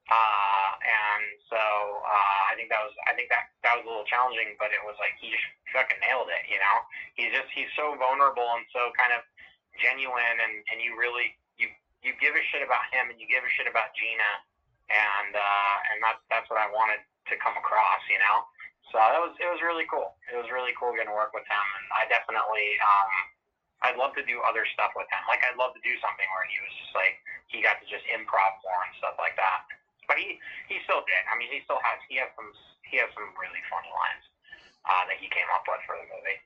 Uh, and so uh, I think that was I think that that was a little challenging, but it was like he just fucking nailed it. You know, he's just he's so vulnerable and so kind of genuine, and and you really you you give a shit about him and you give a shit about Gina, and uh, and that's that's what I wanted to come across. You know, so that was it was really cool. It was really cool getting to work with him, and I definitely um, I'd love to do other stuff with him. Like I'd love to do something where he was just like he got to just improv more and stuff like that. But he he still did. I mean, he still has he has some he has some really funny lines uh, that he came up with for the movie.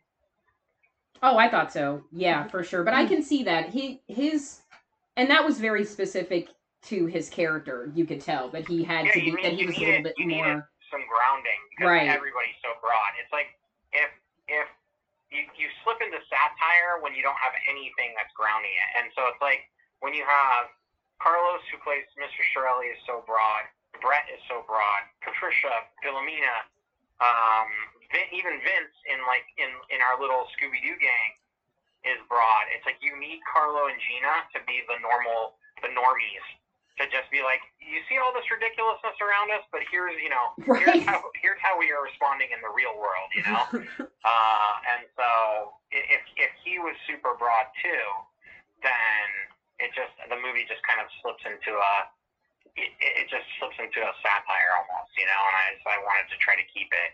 Oh, I thought so. Yeah, for sure. But I can see that he his and that was very specific to his character. You could tell that he had Yeah, to be need- that he was a little bit more. some grounding because Right. everybody's so broad. It's like you, you slip into satire when you don't have anything that's grounding it, and so it's like when you have Carlos who plays Mr. Sorelli is so broad, Bret is so broad, Patricia, Philomena, um, Vin, even Vince in like in in our little Scooby Doo gang is broad. It's like you need Carlo and Gina to be the normal the normies to just be like, you see all this ridiculousness around us, but here's you know [laughs] Right. here's how here's how we are responding in the real world, you know. [laughs] uh, and so if if he was super broad too, then it just the movie just kind of slips into a it, it just slips into a satire almost, you know. And I so I wanted to try to keep it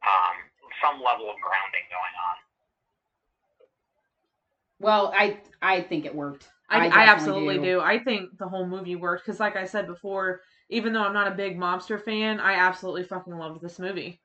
um, some level of grounding going on. Well, I I think it worked. I, I, definitely absolutely do. I think the whole movie worked because, like I said before, even though I'm not a big mobster fan, I absolutely fucking loved this movie.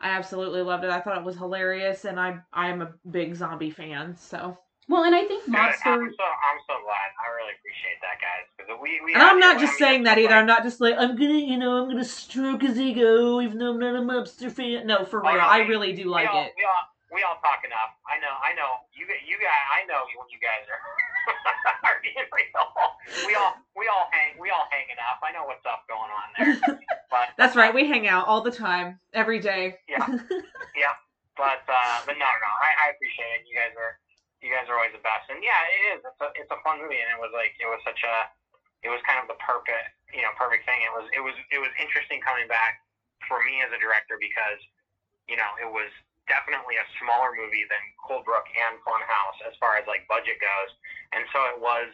I absolutely loved it. I thought it was hilarious, and I I am a big zombie fan. So, Well, and I think Good. Mobster. I'm so I'm so glad. I really appreciate that, guys. Because we, we and I'm not just saying that either. like- I'm not just like I'm gonna, you know, I'm gonna stroke his ego, even though I'm not a mobster fan. No, for Oh, real, no, I we- really do like we all, it. We all we all talk enough. I know. I know. You you guys. I know when you guys are, [laughs] are being real. We all we all hang we all hang enough. I know what's up going on there. [laughs] But That's right. We hang out all the time, every day. Yeah, [laughs] yeah. But uh, but no no I, I appreciate it. You guys are you guys are always the best. And yeah, it is. It's a it's a fun movie, and it was like it was such a it was kind of the perfect you know perfect thing. It was it was it was interesting coming back for me as a director because you know it was definitely a smaller movie than Cold Brook and Funhouse as far as like budget goes, and so it was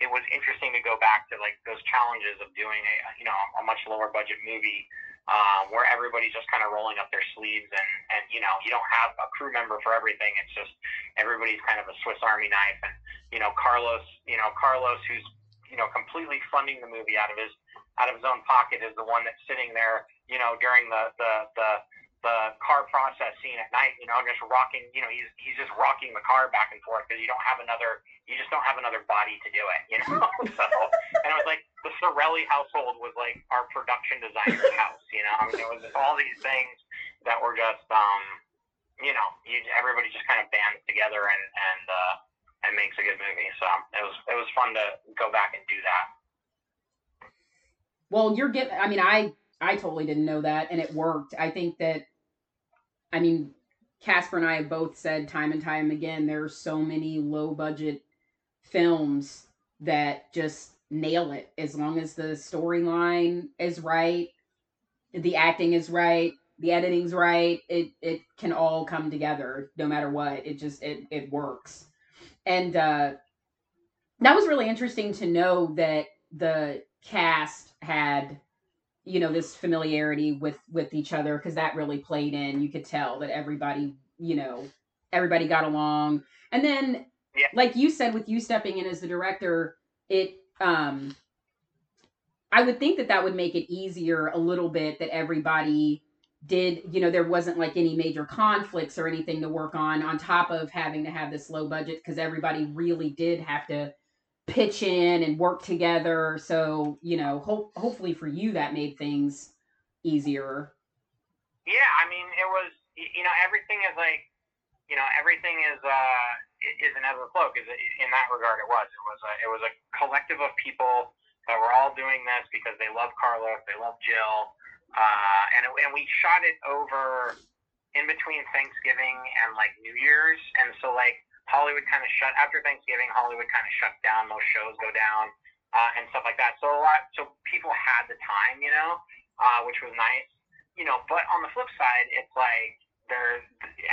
it was interesting to go back to like those challenges of doing a you know a much lower budget movie um, where everybody's just kind of rolling up their sleeves and and you know you don't have a crew member for everything. It's just everybody's kind of a Swiss Army knife, and you know Carlos, you know Carlos, who's you know completely funding the movie out of his out of his own pocket, is the one that's sitting there, you know, during the the the the car process scene at night, you know, just rocking, you know, he's he's just rocking the car back and forth because you don't have another, you just don't have another body to do it, you know. [laughs] so, and it was like the Sorelli household was like our production designer's house, you know. I mean, it was just all these things that were just, um, you know, you, everybody just kind of bands together and and uh, and makes a good movie. So it was it was fun to go back and do that. Well, you're getting. I mean, I I totally didn't know that, and it worked. I think that. I mean, Casper and I have both said time and time again. There are so many low budget films that just nail it as long as the storyline is right, the acting is right, the editing's right. It it can all come together no matter what. It just it it works, and uh, that was really interesting to know that the cast had you know this familiarity with with each other because that really played in you could tell that everybody you know everybody got along and then Yeah. like you said with you stepping in as the director it um i would think that that would make it easier a little bit that everybody did you know there wasn't like any major conflicts or anything to work on on top of having to have this low budget because everybody really did have to pitch in and work together. So you know ho- hopefully for you that made things easier. Yeah, I mean, it was you know everything is like you know everything is uh is an ebb and in that regard it was. It was a it was a collective of people that were all doing this because they love Carlos, they love Jill, uh, and it, and we shot it over in between Thanksgiving and like New Year's, and so like Hollywood kind of shut after Thanksgiving. Hollywood kind of shut down. Most shows go down uh, and stuff like that. So a lot, so people had the time, you know, uh, which was nice, you know. But on the flip side, it's like there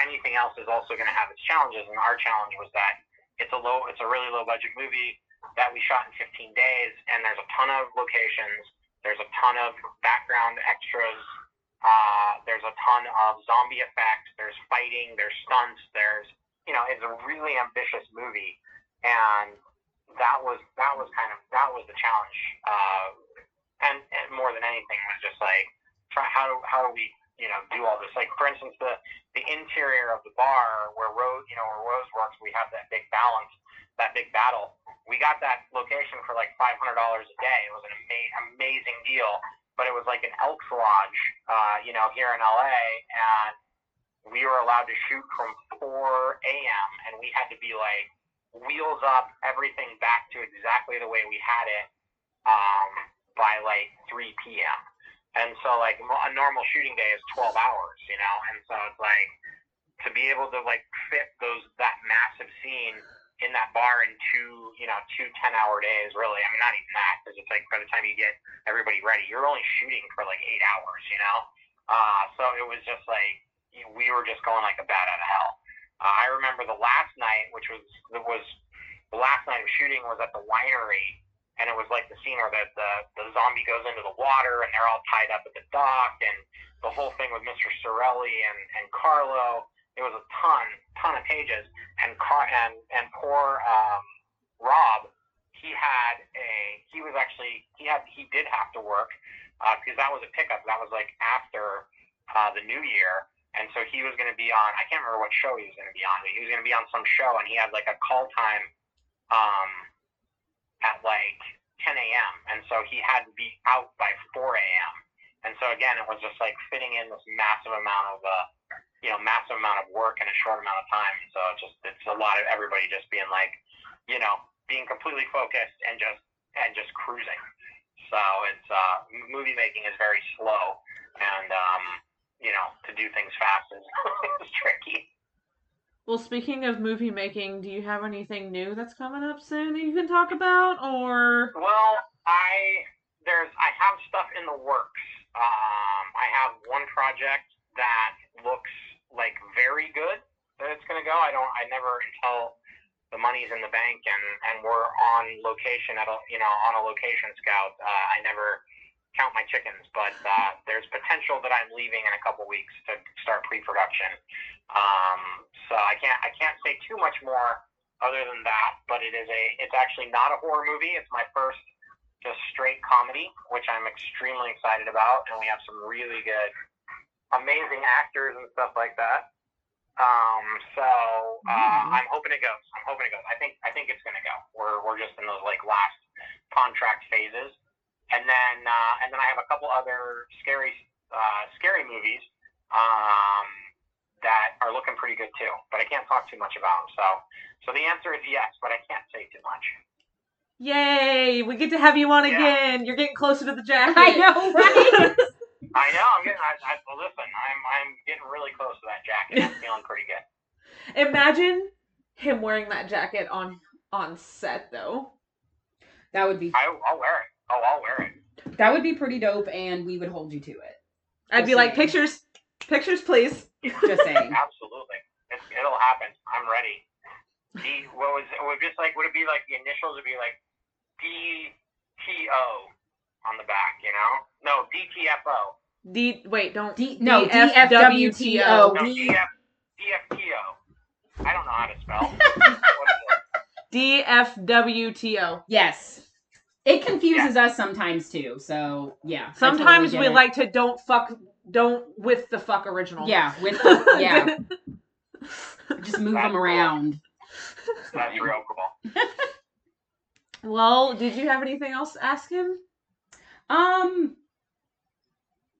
anything else is also going to have its challenges, and our challenge was that it's a low, it's a really low budget movie that we shot in 15 days, and there's a ton of locations. There's a ton of background extras. Uh, there's a ton of zombie effects. There's fighting. There's stunts. There's you know, it's a really ambitious movie, and that was that was kind of that was the challenge. Uh, and, and more than anything was just like try how do how do we you know do all this? Like for instance, the the interior of the bar where Rose you know where Rose works, we have that big balance, that big battle. We got that location for like five hundred dollars a day. It was an ama- amazing deal, but it was like an Elks Lodge, uh, you know, here in LA, and we were allowed to shoot from 4 a.m. and we had to be like wheels up, everything back to exactly the way we had it um, by like 3 p.m. And so like a normal shooting day is 12 hours, you know, and so it's like to be able to like fit those that massive scene in that bar in two, you know, two 10 hour days, really. I mean, not even that, because it's like by the time you get everybody ready, you're only shooting for like eight hours, you know? Uh, so it was just like, we were just going like a bat out of hell. Uh, I remember the last night, which was was the last night of shooting, was at the winery, and it was like the scene where the, the the zombie goes into the water, and they're all tied up at the dock, and the whole thing with Mr. Sorelli and and Carlo. It was a ton ton of pages, and Car and and poor um, Rob, he had a he was actually he had he did have to work because that was a pickup. That was like after uh, the new year. And so he was going to be on, I can't remember what show he was going to be on, but he was going to be on some show and he had like a call time um, at like 10 a.m. And so he had to be out by 4 a.m. And so again, it was just like fitting in this massive amount of, uh, you know, massive amount of work in a short amount of time. So it's just, it's a lot of everybody just being like, you know, being completely focused and just, and just cruising. So it's, uh, movie making is very slow and, um, you know, to do things fast is, [laughs] is tricky. Well, speaking of movie making, do you have anything new that's coming up soon that you can talk about, or Well, I there's I have stuff in the works. Um, I have one project that looks like very good that it's gonna go. I don't. I never until the money's in the bank and and we're on location at a you know on a location scout. Uh, I never count my chickens, but uh, there's potential that I'm leaving in a couple weeks to start pre-production. Um, so I can't I can't say too much more other than that, but it is a it's actually not a horror movie. It's my first just straight comedy, which I'm extremely excited about, and we have some really good, amazing actors and stuff like that. Um, so uh, Mhm. I'm hoping it goes. I'm hoping it goes. I think I think it's gonna go. We're we're just in those like last contract phases, and then I have a couple other scary uh, scary movies um, that are looking pretty good too. But I can't talk too much about them. So so the answer is yes, but I can't say too much. yay, we get to have you on Yeah. again. You're getting closer to the jacket. [laughs] I know, right? [laughs] I know. I'm getting. I, I, well, listen, I'm I'm getting really close to that jacket. I'm [laughs] feeling pretty good. Imagine him wearing that jacket on on set though. that would be I, I'll wear it. Oh, I'll wear it. That would be pretty dope, and we would hold you to it. I'd Just be like, saying. pictures, pictures, please. Just saying. [laughs] Absolutely. It's, it'll happen. I'm ready. D. What was it? Would just like? Would it be like the initials? Would be like D T O on the back. You know? No, D T F O. D. Wait, don't. D no DFWTO. DFWTO. No, D- D F D F T O. I don't know how to spell. [laughs] what is it? D F W T O. yes. It confuses us sometimes too. So yeah. I totally Sometimes we it. like to don't fuck, don't with the fuck original. Yeah, with [laughs] the, yeah, just move That's them cool. around. That's real cool. well, did you have anything else to ask him? Um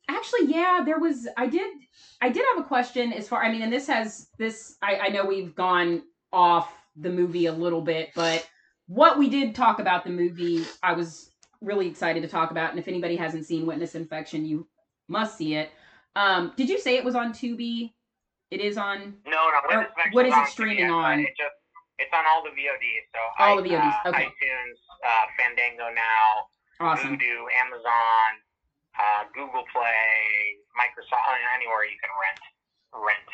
actually yeah, there was I did I did have a question as far I mean and this has this I, I know we've gone off the movie a little bit, but what we did talk about the movie, I was really excited to talk about, and if anybody hasn't seen Witness Infection, you must see it. Um, did you say it was on Tubi? It is on No, no. Witness Infection what is it streaming on? It just it's on all the VODs. So All I- the VODs, uh, okay. iTunes, uh, Fandango now, awesome. Vudu, Amazon, uh, Google Play, Microsoft, anywhere you can rent rent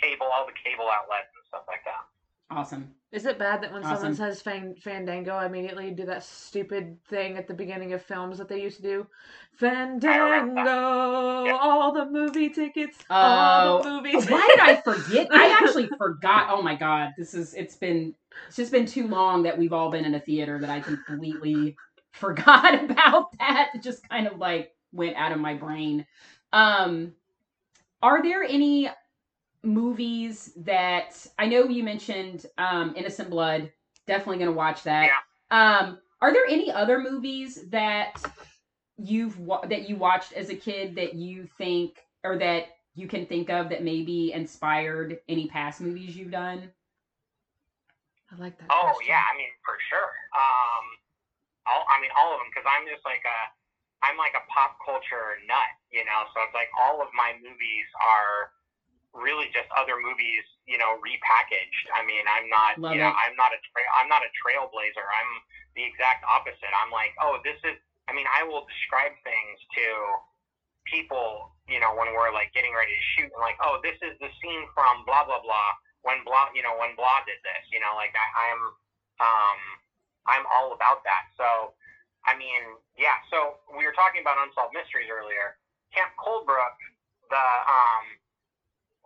cable, all the cable outlets and stuff like that. Awesome. Is it bad that when Awesome. someone says fan- Fandango, I immediately do that stupid thing at the beginning of films that they used to do? Fandango, Yeah. [laughs] all the movie tickets, all the Oh, movie Why tickets. did I forget? I [laughs] actually forgot. Oh my god, this is it's been it's just been too long that we've all been in a theater that I completely [laughs] forgot about that. It just kind of like went out of my brain. Um are there any movies that I know you mentioned um Innocent Blood, definitely going to watch that. Um are there any other movies that you've wa- that you watched as a kid that you think or that you can think of that maybe inspired any past movies you've done? I like that. Oh question. yeah, I mean for sure. Um, all I mean all of them because I'm just like a I'm like a pop culture nut, you know. So it's like all of my movies are really just other movies, you know, repackaged. I mean, I'm not, Love you know, it. I'm not a tra- I'm not a trailblazer. I'm the exact opposite. I'm like, oh, this is. I mean, I will describe things to people, you know, when we're like getting ready to shoot, and like, oh, this is the scene from blah blah blah when blah, you know, when blah did this, you know, like I, I'm, um, I'm all about that. So, I mean, yeah. So we were talking about unsolved mysteries earlier. Camp Cold Brook, the um,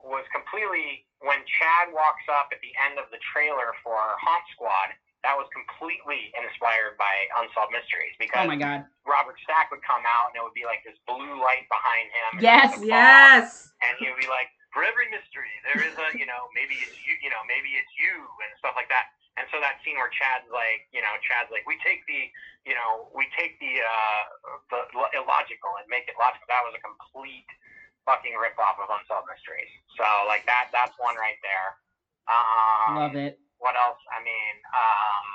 was completely when Chad walks up at the end of the trailer for Haunt Squad. That was completely inspired by Unsolved Mysteries because Oh my god. Robert Stack would come out and it would be like this blue light behind him. and Yes, the fog, Yes. And he would be like, for every mystery, there is a, you know, maybe it's you, you know, maybe it's you and stuff like that. And so that scene where Chad's like, you know, Chad's like, we take the, you know, we take the, uh, the illogical and make it logical. That was a complete fucking rip off of Unsolved Mysteries. So like that, that's one right there. Um, Love it. what else? I mean, um,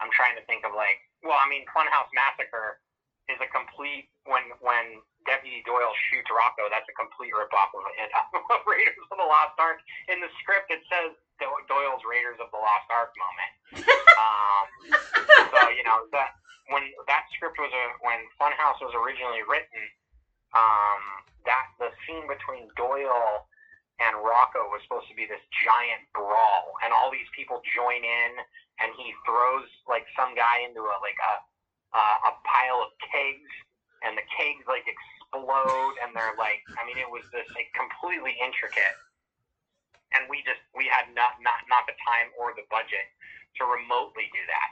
I'm trying to think of like, well, I mean, Funhouse Massacre is a complete when when Deputy Doyle shoots Rocco. That's a complete ripoff of it. [laughs] of Raiders of the Lost Ark. In the script, it says Doyle's Raiders of the Lost Ark moment. [laughs] um, so you know that when that script was a when Funhouse was originally written, um, that the scene between Doyle and Rocco was supposed to be this giant brawl, and all these people join in, and he throws like some guy into a like a uh, a pile of kegs, and the kegs like explode, and they're like, I mean, it was this like completely intricate, and we just we had not not not the time or the budget to remotely do that.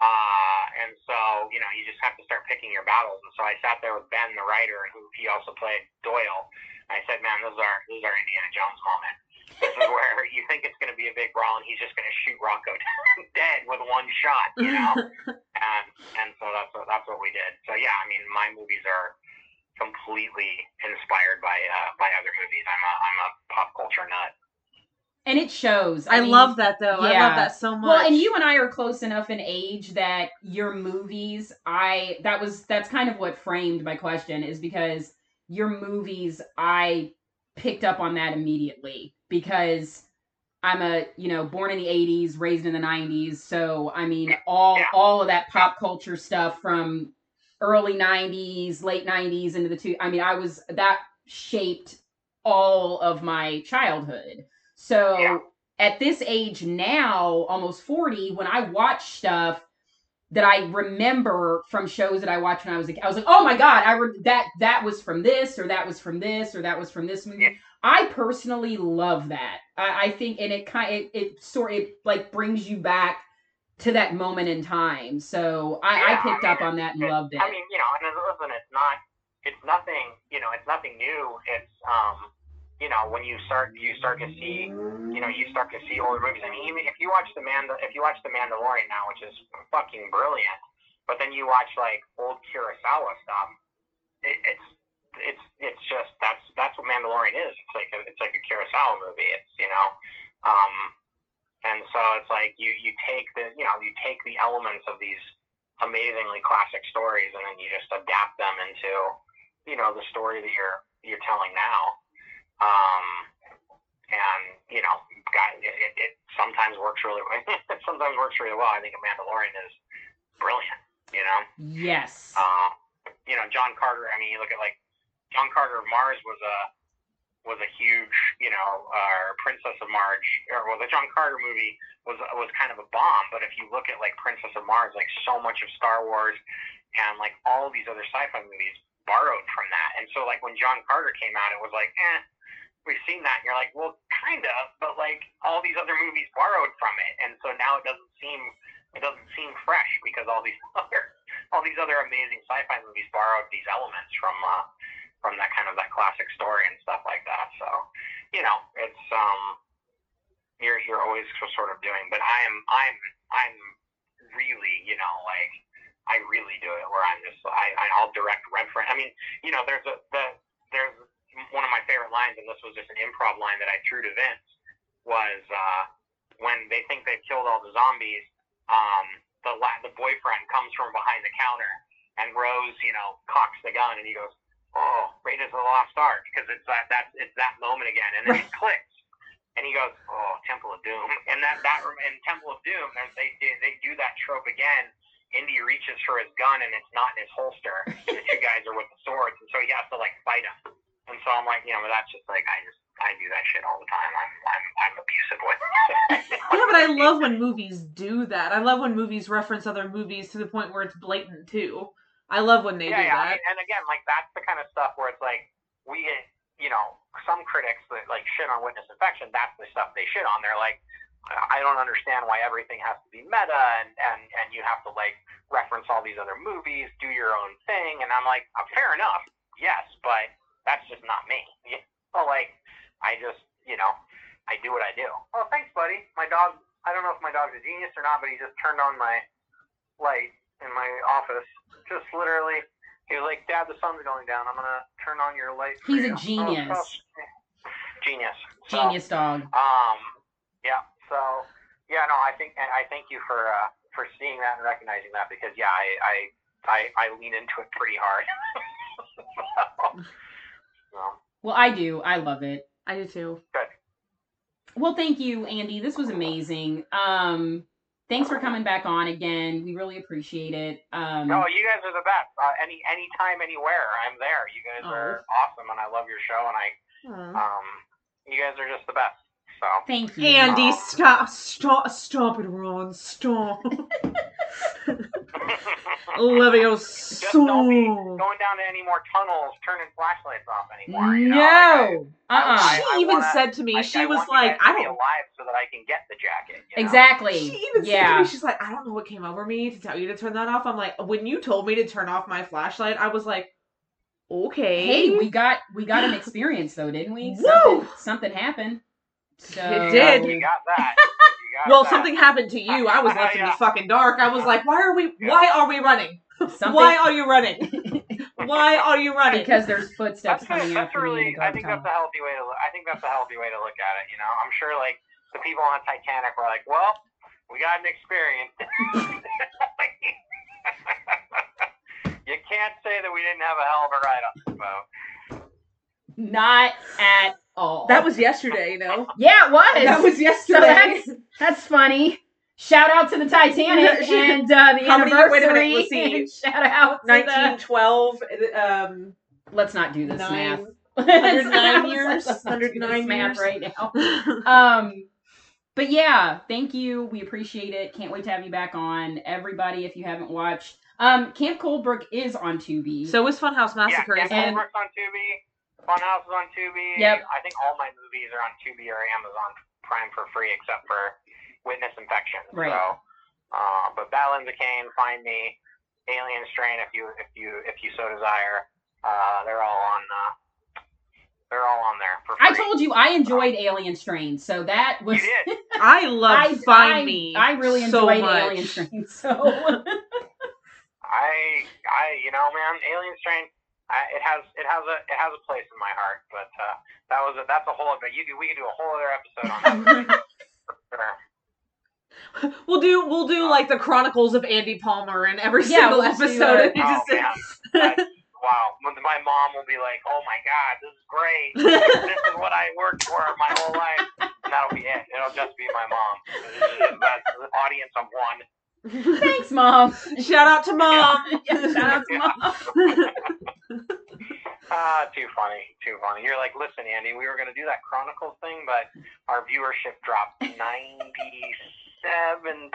Uh, and so, you know, you just have to start picking your battles. And so I sat there with Ben, the writer, who he also played Doyle. I said, man, this is our this is our Indiana Jones moment. This is [laughs] where you think it's going to be a big brawl, and he's just going to shoot Rocco [laughs] dead with one shot, you know. [laughs] and and so that's what that's what we did. So yeah, I mean, my movies are completely inspired by uh, by other movies. I'm a I'm a pop culture nut. And it shows. I, mean, love that though. I love that so much. Well, and you and I are close enough in age that your movies, I that was that's kind of what framed my question is because your movies I picked up on that immediately because I'm a, you know, born in the 80s, raised in the 90s, so I mean all Yeah. all of that pop culture stuff from early 90s, late 90s into the two I mean I was that shaped all of my childhood. So Yeah. at this age now, almost 40, when I watch stuff that I remember from shows that I watched when I was a kid, I was like, oh my God, I re- that that was from this, or that was from this, or that was from this movie. Yeah. I personally love that. I, I think, and it kind it, it sort it like brings you back to that moment in time. So I, I Yeah, I picked mean, up on that and loved it. I mean, you know, and listen, it's not, it's nothing, you know, it's nothing new. It's, um, you know, when you start, you start to see, you know, you start to see older movies. I mean, even if you watch the Manda, if you watch the Mandalorian now, which is fucking brilliant, but then you watch like old Kurosawa stuff, it, it's, it's, it's just that's that's what Mandalorian is. It's like a, it's like a Kurosawa movie. It's you know, um, and so it's like you you take the you know you take the elements of these amazingly classic stories and then you just adapt them into you know the story that you're you're telling now um and you know God, it, it, it sometimes works really well [laughs] it sometimes works really well i think a mandalorian is brilliant you know yes. uh, you know john carter i mean you look at like john carter of mars was a was a huge, you know, uh, Princess of Mars, or well, the John Carter movie was was kind of a bomb. But if you look at like Princess of Mars, like so much of Star Wars and like all these other sci-fi movies borrowed from that. And so like when John Carter came out, it was like, eh, we've seen that. And you're like, well, kind of, but like all these other movies borrowed from it, and so now it doesn't seem it doesn't seem fresh because all these [laughs] other all these other amazing sci-fi movies borrowed these elements from. Uh, from that kind of that classic story and stuff like that. So, you know, it's um, you're you're always sort of doing. But I am I'm I'm really you know like I really do it where I'm just I I'll direct reference. I mean, you know, there's a the there's one of my favorite lines, and this was just an improv line that I threw to Vince was uh, when they think they've killed all the zombies. Um, the la- the boyfriend comes from behind the counter, and Rose, you know, cocks the gun, and he goes, oh, Raiders of the Lost Ark, because it's that that's it's that moment again, and then it [laughs] clicks, and he goes, oh, Temple of Doom, and that that in Temple of Doom, they they they do that trope again. Indy reaches for his gun, and it's not in his holster. the two guys are with the swords, and so he has to like fight him. And so I'm like, you know, that's just like I just I do that shit all the time. I'm I'm I'm abusive with. it. [laughs] Yeah, but I love when movies do that. I love when movies reference other movies to the point where it's blatant too. I love when they yeah, do yeah. That. and again, like that's the kind of stuff where it's like we, you know, some critics that like shit on witness infection. That's the stuff they shit on. They're like, I don't understand why everything has to be meta and and and you have to like reference all these other movies, do your own thing. And I'm like, fair enough, yes, but that's just not me. [laughs] So like, I just, you know, I do what I do. Oh, thanks, buddy. My dog. I don't know if my dog's a genius or not, but he just turned on my light in my office. Just literally, he was like, "Dad, the sun's going down. I'm gonna turn on your light." He's a you." Oh, genius. oh, genius. So, Genius dog. um, yeah. So, yeah, no, I think, and I thank you for uh, for seeing that and recognizing that because, yeah, I I I, I lean into it pretty hard. [laughs] so, so, Well, I do. I love it. I do too. Good. Well, thank you, Andy. This was amazing. Um, thanks for coming back on again. We really appreciate it. Um, no, you guys are the best. Uh, any anytime, anywhere, I'm there. You guys Oh. are awesome, and I love your show, and I um, you guys are just the best. So. thank you. Andy, stop, stop, stop it, Ron, stop. [laughs] Levio, Just don't be going down to any more tunnels, turning flashlights off anymore. You know? Like, I- no. Uh-uh. I- She even wanna- said to me, I- she I was want you like, guys I to be don't. alive so that I can get the jacket. you know? Exactly. She even said to me, she's like, I don't know what came over me to tell you to turn that off. I'm like, when you told me to turn off my flashlight, I was like, okay. Hey, we got we got an experience though, didn't we? [gasps] Woo! Something something happened. So It did. You got that. [laughs] You got well, that. something happened to you. I was left in the [laughs] fucking dark. I was like, why are we? Yeah. Why are we running? [laughs] Something Why are you running? [laughs] Why are you running? because there's footsteps That's, coming that's after me. really. I think tunnel. that's a healthy way to. Look, I think that's a healthy way to look at it. You know, I'm sure like the people on Titanic were like, well, we got an experience. you can't say that we didn't have a hell of a ride on the boat. Not at all. that was yesterday, though. [laughs] yeah, it was. That was So yesterday. that's that's funny. Shout out to the Titanic [laughs] and uh, the How many- anniversary. wait a minute, let's see. [laughs] shout out to the- 1912. Um, Let's not do this nine. math. 109 years, Let's not 109 math years. right now. Um, but yeah, thank you. We appreciate it. Can't wait to have you back on. Everybody, if you haven't watched, um, Camp Cold Brook is on Tubi. so was Funhouse Massacre. Yeah, is Camp and- Cold Brook's on Tubi. Funhouse is on Tubi. Yep. I think all my movies are on Tubi or Amazon Prime for free, except for Witness Infection. Right. So, Uh, but Battling the Kane, Find Me, Alien Strain, if you if you if you so desire, uh, they're all on. Uh, they're all on there for free. I told you I enjoyed Alien Strain, so that was. You did. [laughs] I love I, Find I, Me. I really so enjoyed much. Alien Strain, so. [laughs] I I you know man, Alien Strain. I, it has it has a it has a place in my heart, but uh, that was a, that's a whole other. You could, we could do a whole other episode on that. Sure. [laughs] [laughs] We'll do we'll do like the Chronicles of Andy Palmer in every Yeah, single we'll episode. a- and you Oh just- man, That- [laughs] wow! My mom will be like, "Oh my god, this is great! this is what I worked for my whole life." And that'll be it. It'll just be my mom. That's the audience of one. Thanks, Mom. Shout out to mom. [laughs] Yeah, shout out to Mom. [laughs] Ah, too funny, too funny. You're like, listen, Andy, we were gonna do that Chronicles thing, but our viewership dropped ninety-seven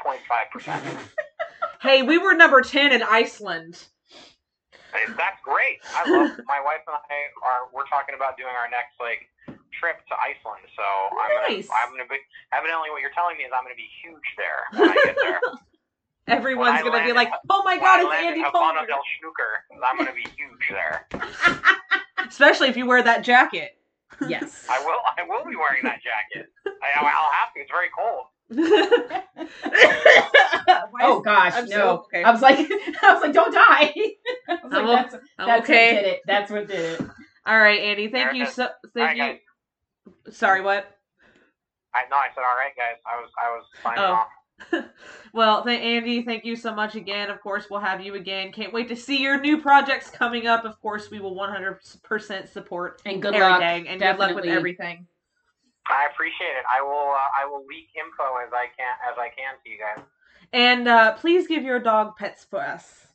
point five percent. hey, we were number ten in Iceland. That's great. I love. My wife and I are. We're talking about doing our next like trip to Iceland. So I'm gonna. I'm gonna be. Evidently, what you're telling me is I'm gonna be huge there when I get there. [laughs] Everyone's gonna be like, "Oh my god, it's land Andy in Havana Palmer!" del Snooker, I'm gonna be huge there. [laughs] Especially if you wear that jacket. Yes. [laughs] I will. I will be wearing that jacket. I, I'll have to. It's very cold. Oh gosh, I'm so- no! okay. I was like, [laughs] I was like, don't die! I was like, I'm o- that's, I'm that's okay. what did it. That's what did it. All right, Andy. Thank you so. Thank right, you. guys. Sorry, what? I no. I said all right, guys. I was. I was signing Oh. off. [laughs] Well, th- Andy, thank you so much again. Of course, we'll have you again. Can't wait to see your new projects coming up. Of course, we will 100% support And good Harry luck. Dang, and good luck with everything. I appreciate it. I will. Uh, I will leak info as I can as I can to you guys. And uh, please give your dog pets for us.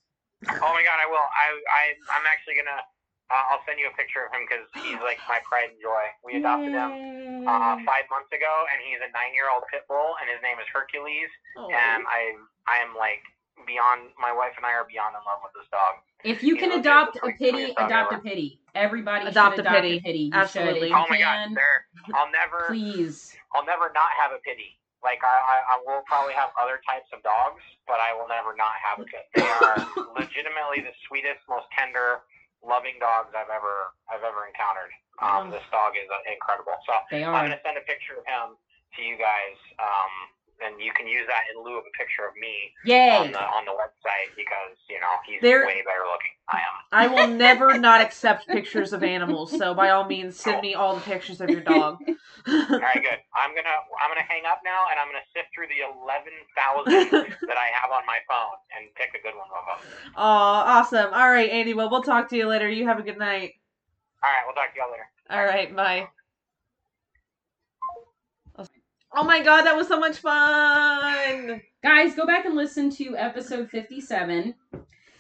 Oh my god, I will. I. I. I'm actually gonna. Uh, I'll send you a picture of him because he's like my pride and joy. We adopted him uh, five months ago, and he's a nine-year-old pit bull, and his name is Hercules. Oh. And I. I am like beyond. My wife and I are beyond in love with this dog. If you can He's legit adopt a sweet- pity, sweetest dog adopt a ever. pity. Everybody Adopt should a adopt pity. a pity. You Absolutely. Should. Oh my you god, there. I'll never. please. I'll never not have a pity. Like I, I, I will probably have other types of dogs, but I will never not have a pit. They are [coughs] legitimately the sweetest, most tender, loving dogs I've ever I've ever encountered. Um, this dog is uh, incredible. So I'm gonna send a picture of him to you guys, um, and you can use that in lieu of a picture of me Yay! on the on the website because you know he's There- way better looking than I am. I will [laughs] never not accept pictures of animals. So by all means, send me all the pictures of your dog. [laughs] [laughs] All right, good. I'm gonna I'm gonna hang up now, and I'm gonna sift through the eleven thousand that I have on my phone and pick a good one of them. Aw, awesome. All right, Andy. Well, we'll talk to you later. You have a good night. All right, we'll talk to y'all later. All right, bye. Oh my god, that was so much fun! Guys, go back and listen to episode 57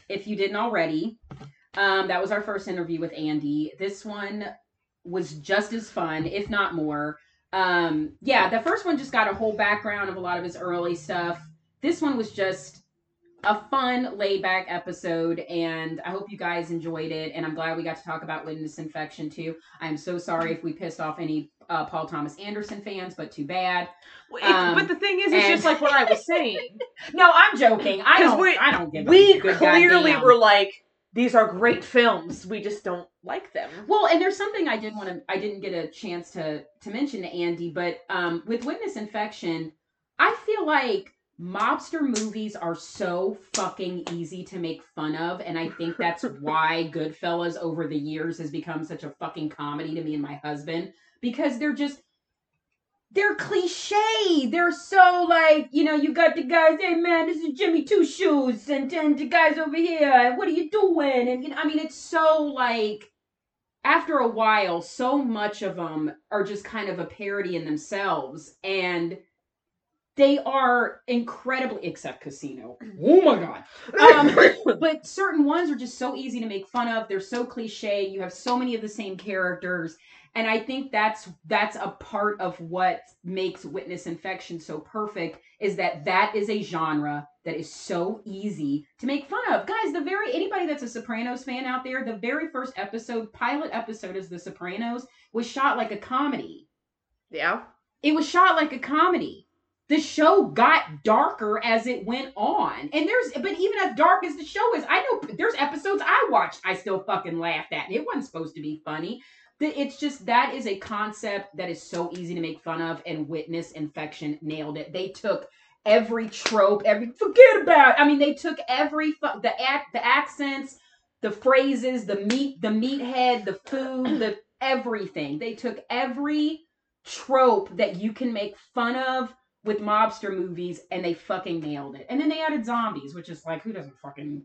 if you didn't already. Um, that was our first interview with Andy. This one was just as fun, if not more. Um, yeah, the first one just got a whole background of a lot of his early stuff. This one was just a fun, laid back episode, and I hope you guys enjoyed it. And I'm glad we got to talk about witness infection too. I'm so sorry if we pissed off any uh, Paul Thomas Anderson fans, but too bad. Um, but the thing is, it's and- just like what I was saying. [laughs] No, I'm joking. I don't. we- I don't give. we clearly goddamn. were like, these are great films. We just don't like them. Well, and there's something I did want to. I didn't get a chance to to mention to Andy, but um, with witness infection, I feel like mobster movies are so fucking easy to make fun of, and I think that's [laughs] why Goodfellas over the years has become such a fucking comedy to me and my husband because they're just they're cliche. They're so like, you know, you got the guys, hey man, this is Jimmy Two Shoes, and then the guys over here, and what are you doing? And you know, I mean, it's so like, after a while, so much of them are just kind of a parody in themselves, and they are incredibly, except Casino. Oh my god. Um, [laughs] but certain ones are just so easy to make fun of. They're so cliche. You have so many of the same characters. And I think that's that's a part of what makes witness infection so perfect is that that is a genre that is so easy to make fun of. Guys, the very anybody that's a Sopranos fan out there, the very first episode, pilot episode is The Sopranos was shot like a comedy. yeah. It was shot like a comedy the show got darker as it went on. And there's, but even as dark as the show is, I know there's episodes I watched I still fucking laughed at. And it wasn't supposed to be funny. It's just that is a concept that is so easy to make fun of, and Witness Infection nailed it. They took every trope, every forget about. it. I mean, they took every the act, the accents, the phrases, the meat, the meathead, the food, the everything. They took every trope that you can make fun of with mobster movies and they fucking nailed it. And then they added zombies, which is like who doesn't fucking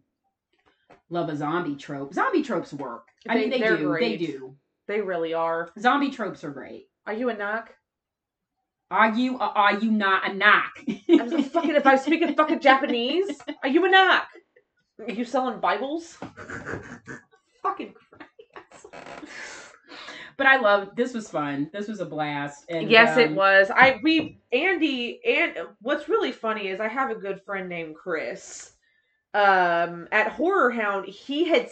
love a zombie trope? Zombie tropes work. I They- mean they do. great. They do. They really are. Zombie tropes are great. Are you a knock? Are you or are you not a knock? I'm so fucking. If I speak in fucking Japanese, are you a knock? Are you selling Bibles? [laughs] fucking. but I love this was fun. This was a blast. And yes, it um, was. I we Andy and what's really funny is I have a good friend named Chris. Um, at Horror Hound, he had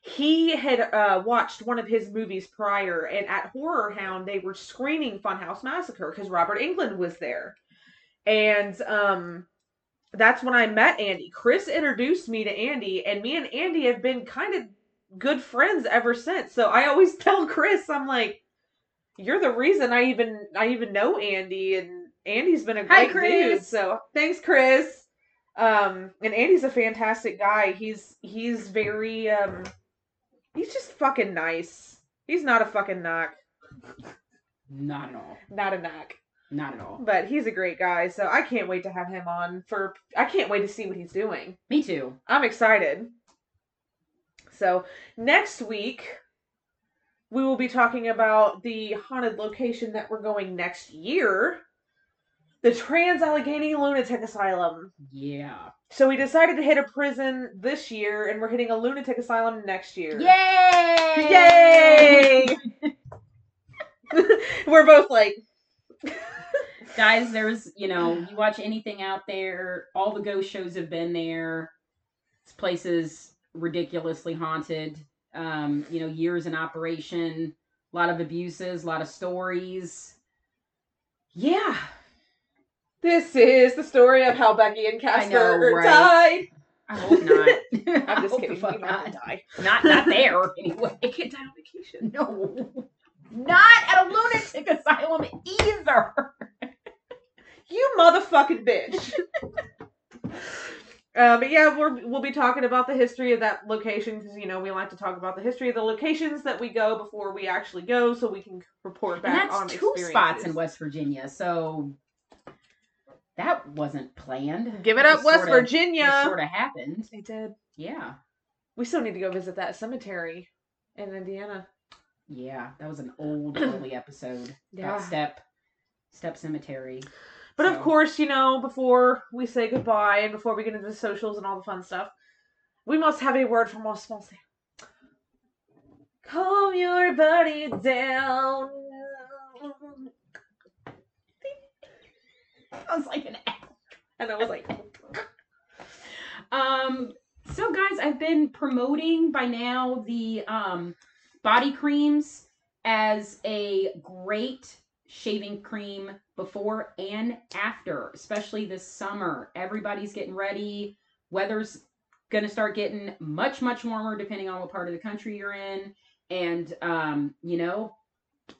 he had uh watched one of his movies prior, and at Horror Hound they were screening Funhouse Massacre because Robert Englund was there, and um. That's when I met Andy. Chris introduced me to Andy, and me and Andy have been kind of good friends ever since. So I always [laughs] tell Chris, I'm like, you're the reason I even I even know Andy and Andy's been a Hi, great Chris. dude. So thanks, Chris. Um and Andy's a fantastic guy. He's he's very um he's just fucking nice. He's not a fucking knock. not at all. Not a knock. Not at all. But he's a great guy, so I can't wait to have him on for I can't wait to see what he's doing. Me too. I'm excited. So, next week, we will be talking about the haunted location that we're going next year the Trans Allegheny Lunatic Asylum. Yeah. So, we decided to hit a prison this year, and we're hitting a lunatic asylum next year. Yay! Yay! [laughs] [laughs] we're both like, Guys, there's, you know, you watch anything out there, all the ghost shows have been there. This place is ridiculously haunted. Um, you know, years in operation, a lot of abuses, a lot of stories. Yeah. This is the story of how Becky and Casper know, right? died. I hope not. [laughs] I'm just kidding. fuck don't have to not. die. Not not there [laughs] anyway. I can't die on vacation. No. Not at a lunatic asylum either. You motherfucking bitch. [laughs] Uh, but yeah, we're, we'll be talking about the history of that location because you know we like to talk about the history of the locations that we go before we actually go, so we can report And back that's on two spots in West Virginia, so that wasn't planned. Give it up, West sorta- Virginia. Just sort of happened. They did. Yeah, We still need to go visit that cemetery in Indiana. yeah, that was an old early episode [sighs] Yeah. about Stepp Stepp Cemetery. But of course, you know, before we say goodbye and before we get into the socials and all the fun stuff, we must have a word from our sponsor. Calm your body down. Sounds like an egg. And I was like, [laughs] Um, so guys, I've been promoting by now the um, body creams as a great shaving cream before and after, especially this summer. Everybody's getting ready. Weather's gonna start getting much, much warmer depending on what part of the country you're in. And um, you know,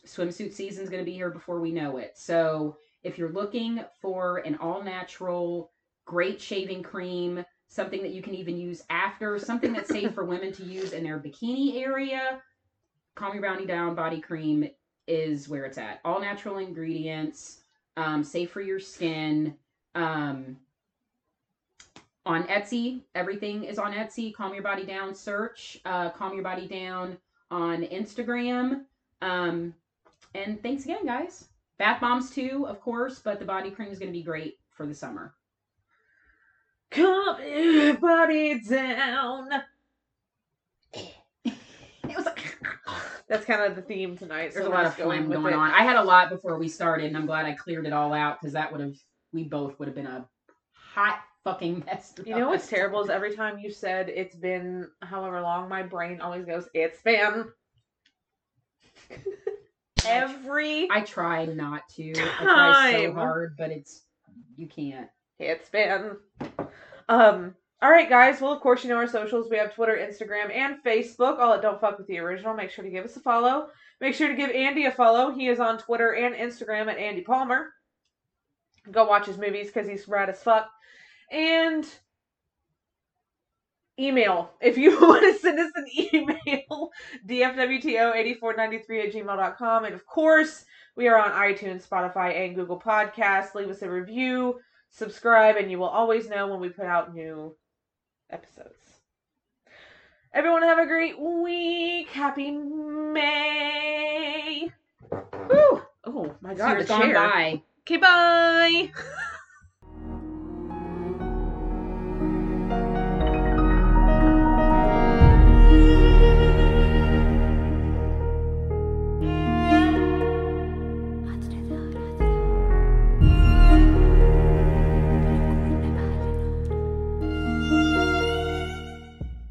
swimsuit season's gonna be here before we know it. So if you're looking for an all natural, great shaving cream, something that you can even use after, something that's safe for women to use in their bikini area. Calm Your Brownie Down body cream is where it's at. All natural ingredients, um, safe for your skin. Um, on Etsy, everything is on Etsy. Calm Your Body Down search. Uh, Calm Your Body Down on Instagram. Um, and thanks again, guys. Bath bombs too, of course, but the body cream is going to be great for the summer. calm your body down. [laughs] It was like [laughs] That's kind of the theme tonight. There's so a lot of just going going on. I had a lot before we started, and I'm glad I cleared it all out because that would have we both would have been a hot fucking mess. You know what's terrible is every time you said it's been however long, my brain always goes, it's been. [laughs] every I try not to. I try so Time. hard, but it's You can't. hit spin. Um, all right, guys. Well, of course, you know our socials. We have Twitter, Instagram, and Facebook. All at Don't Fuck with the Original. Make sure to give us a follow. Make sure to give Andy a follow. He is on Twitter and Instagram at Andy Palmer. Go watch his movies because he's rad as fuck. And email. If you [laughs] want to send us an email, [laughs] dfwto8493 at gmail.com. And of course, we are on iTunes, Spotify, and Google Podcasts. Leave us a review, subscribe, and you will always know when we put out new episodes. Everyone have a great week. Happy May. Woo. Oh my god, Year's the chair. by. Okay, bye. [laughs]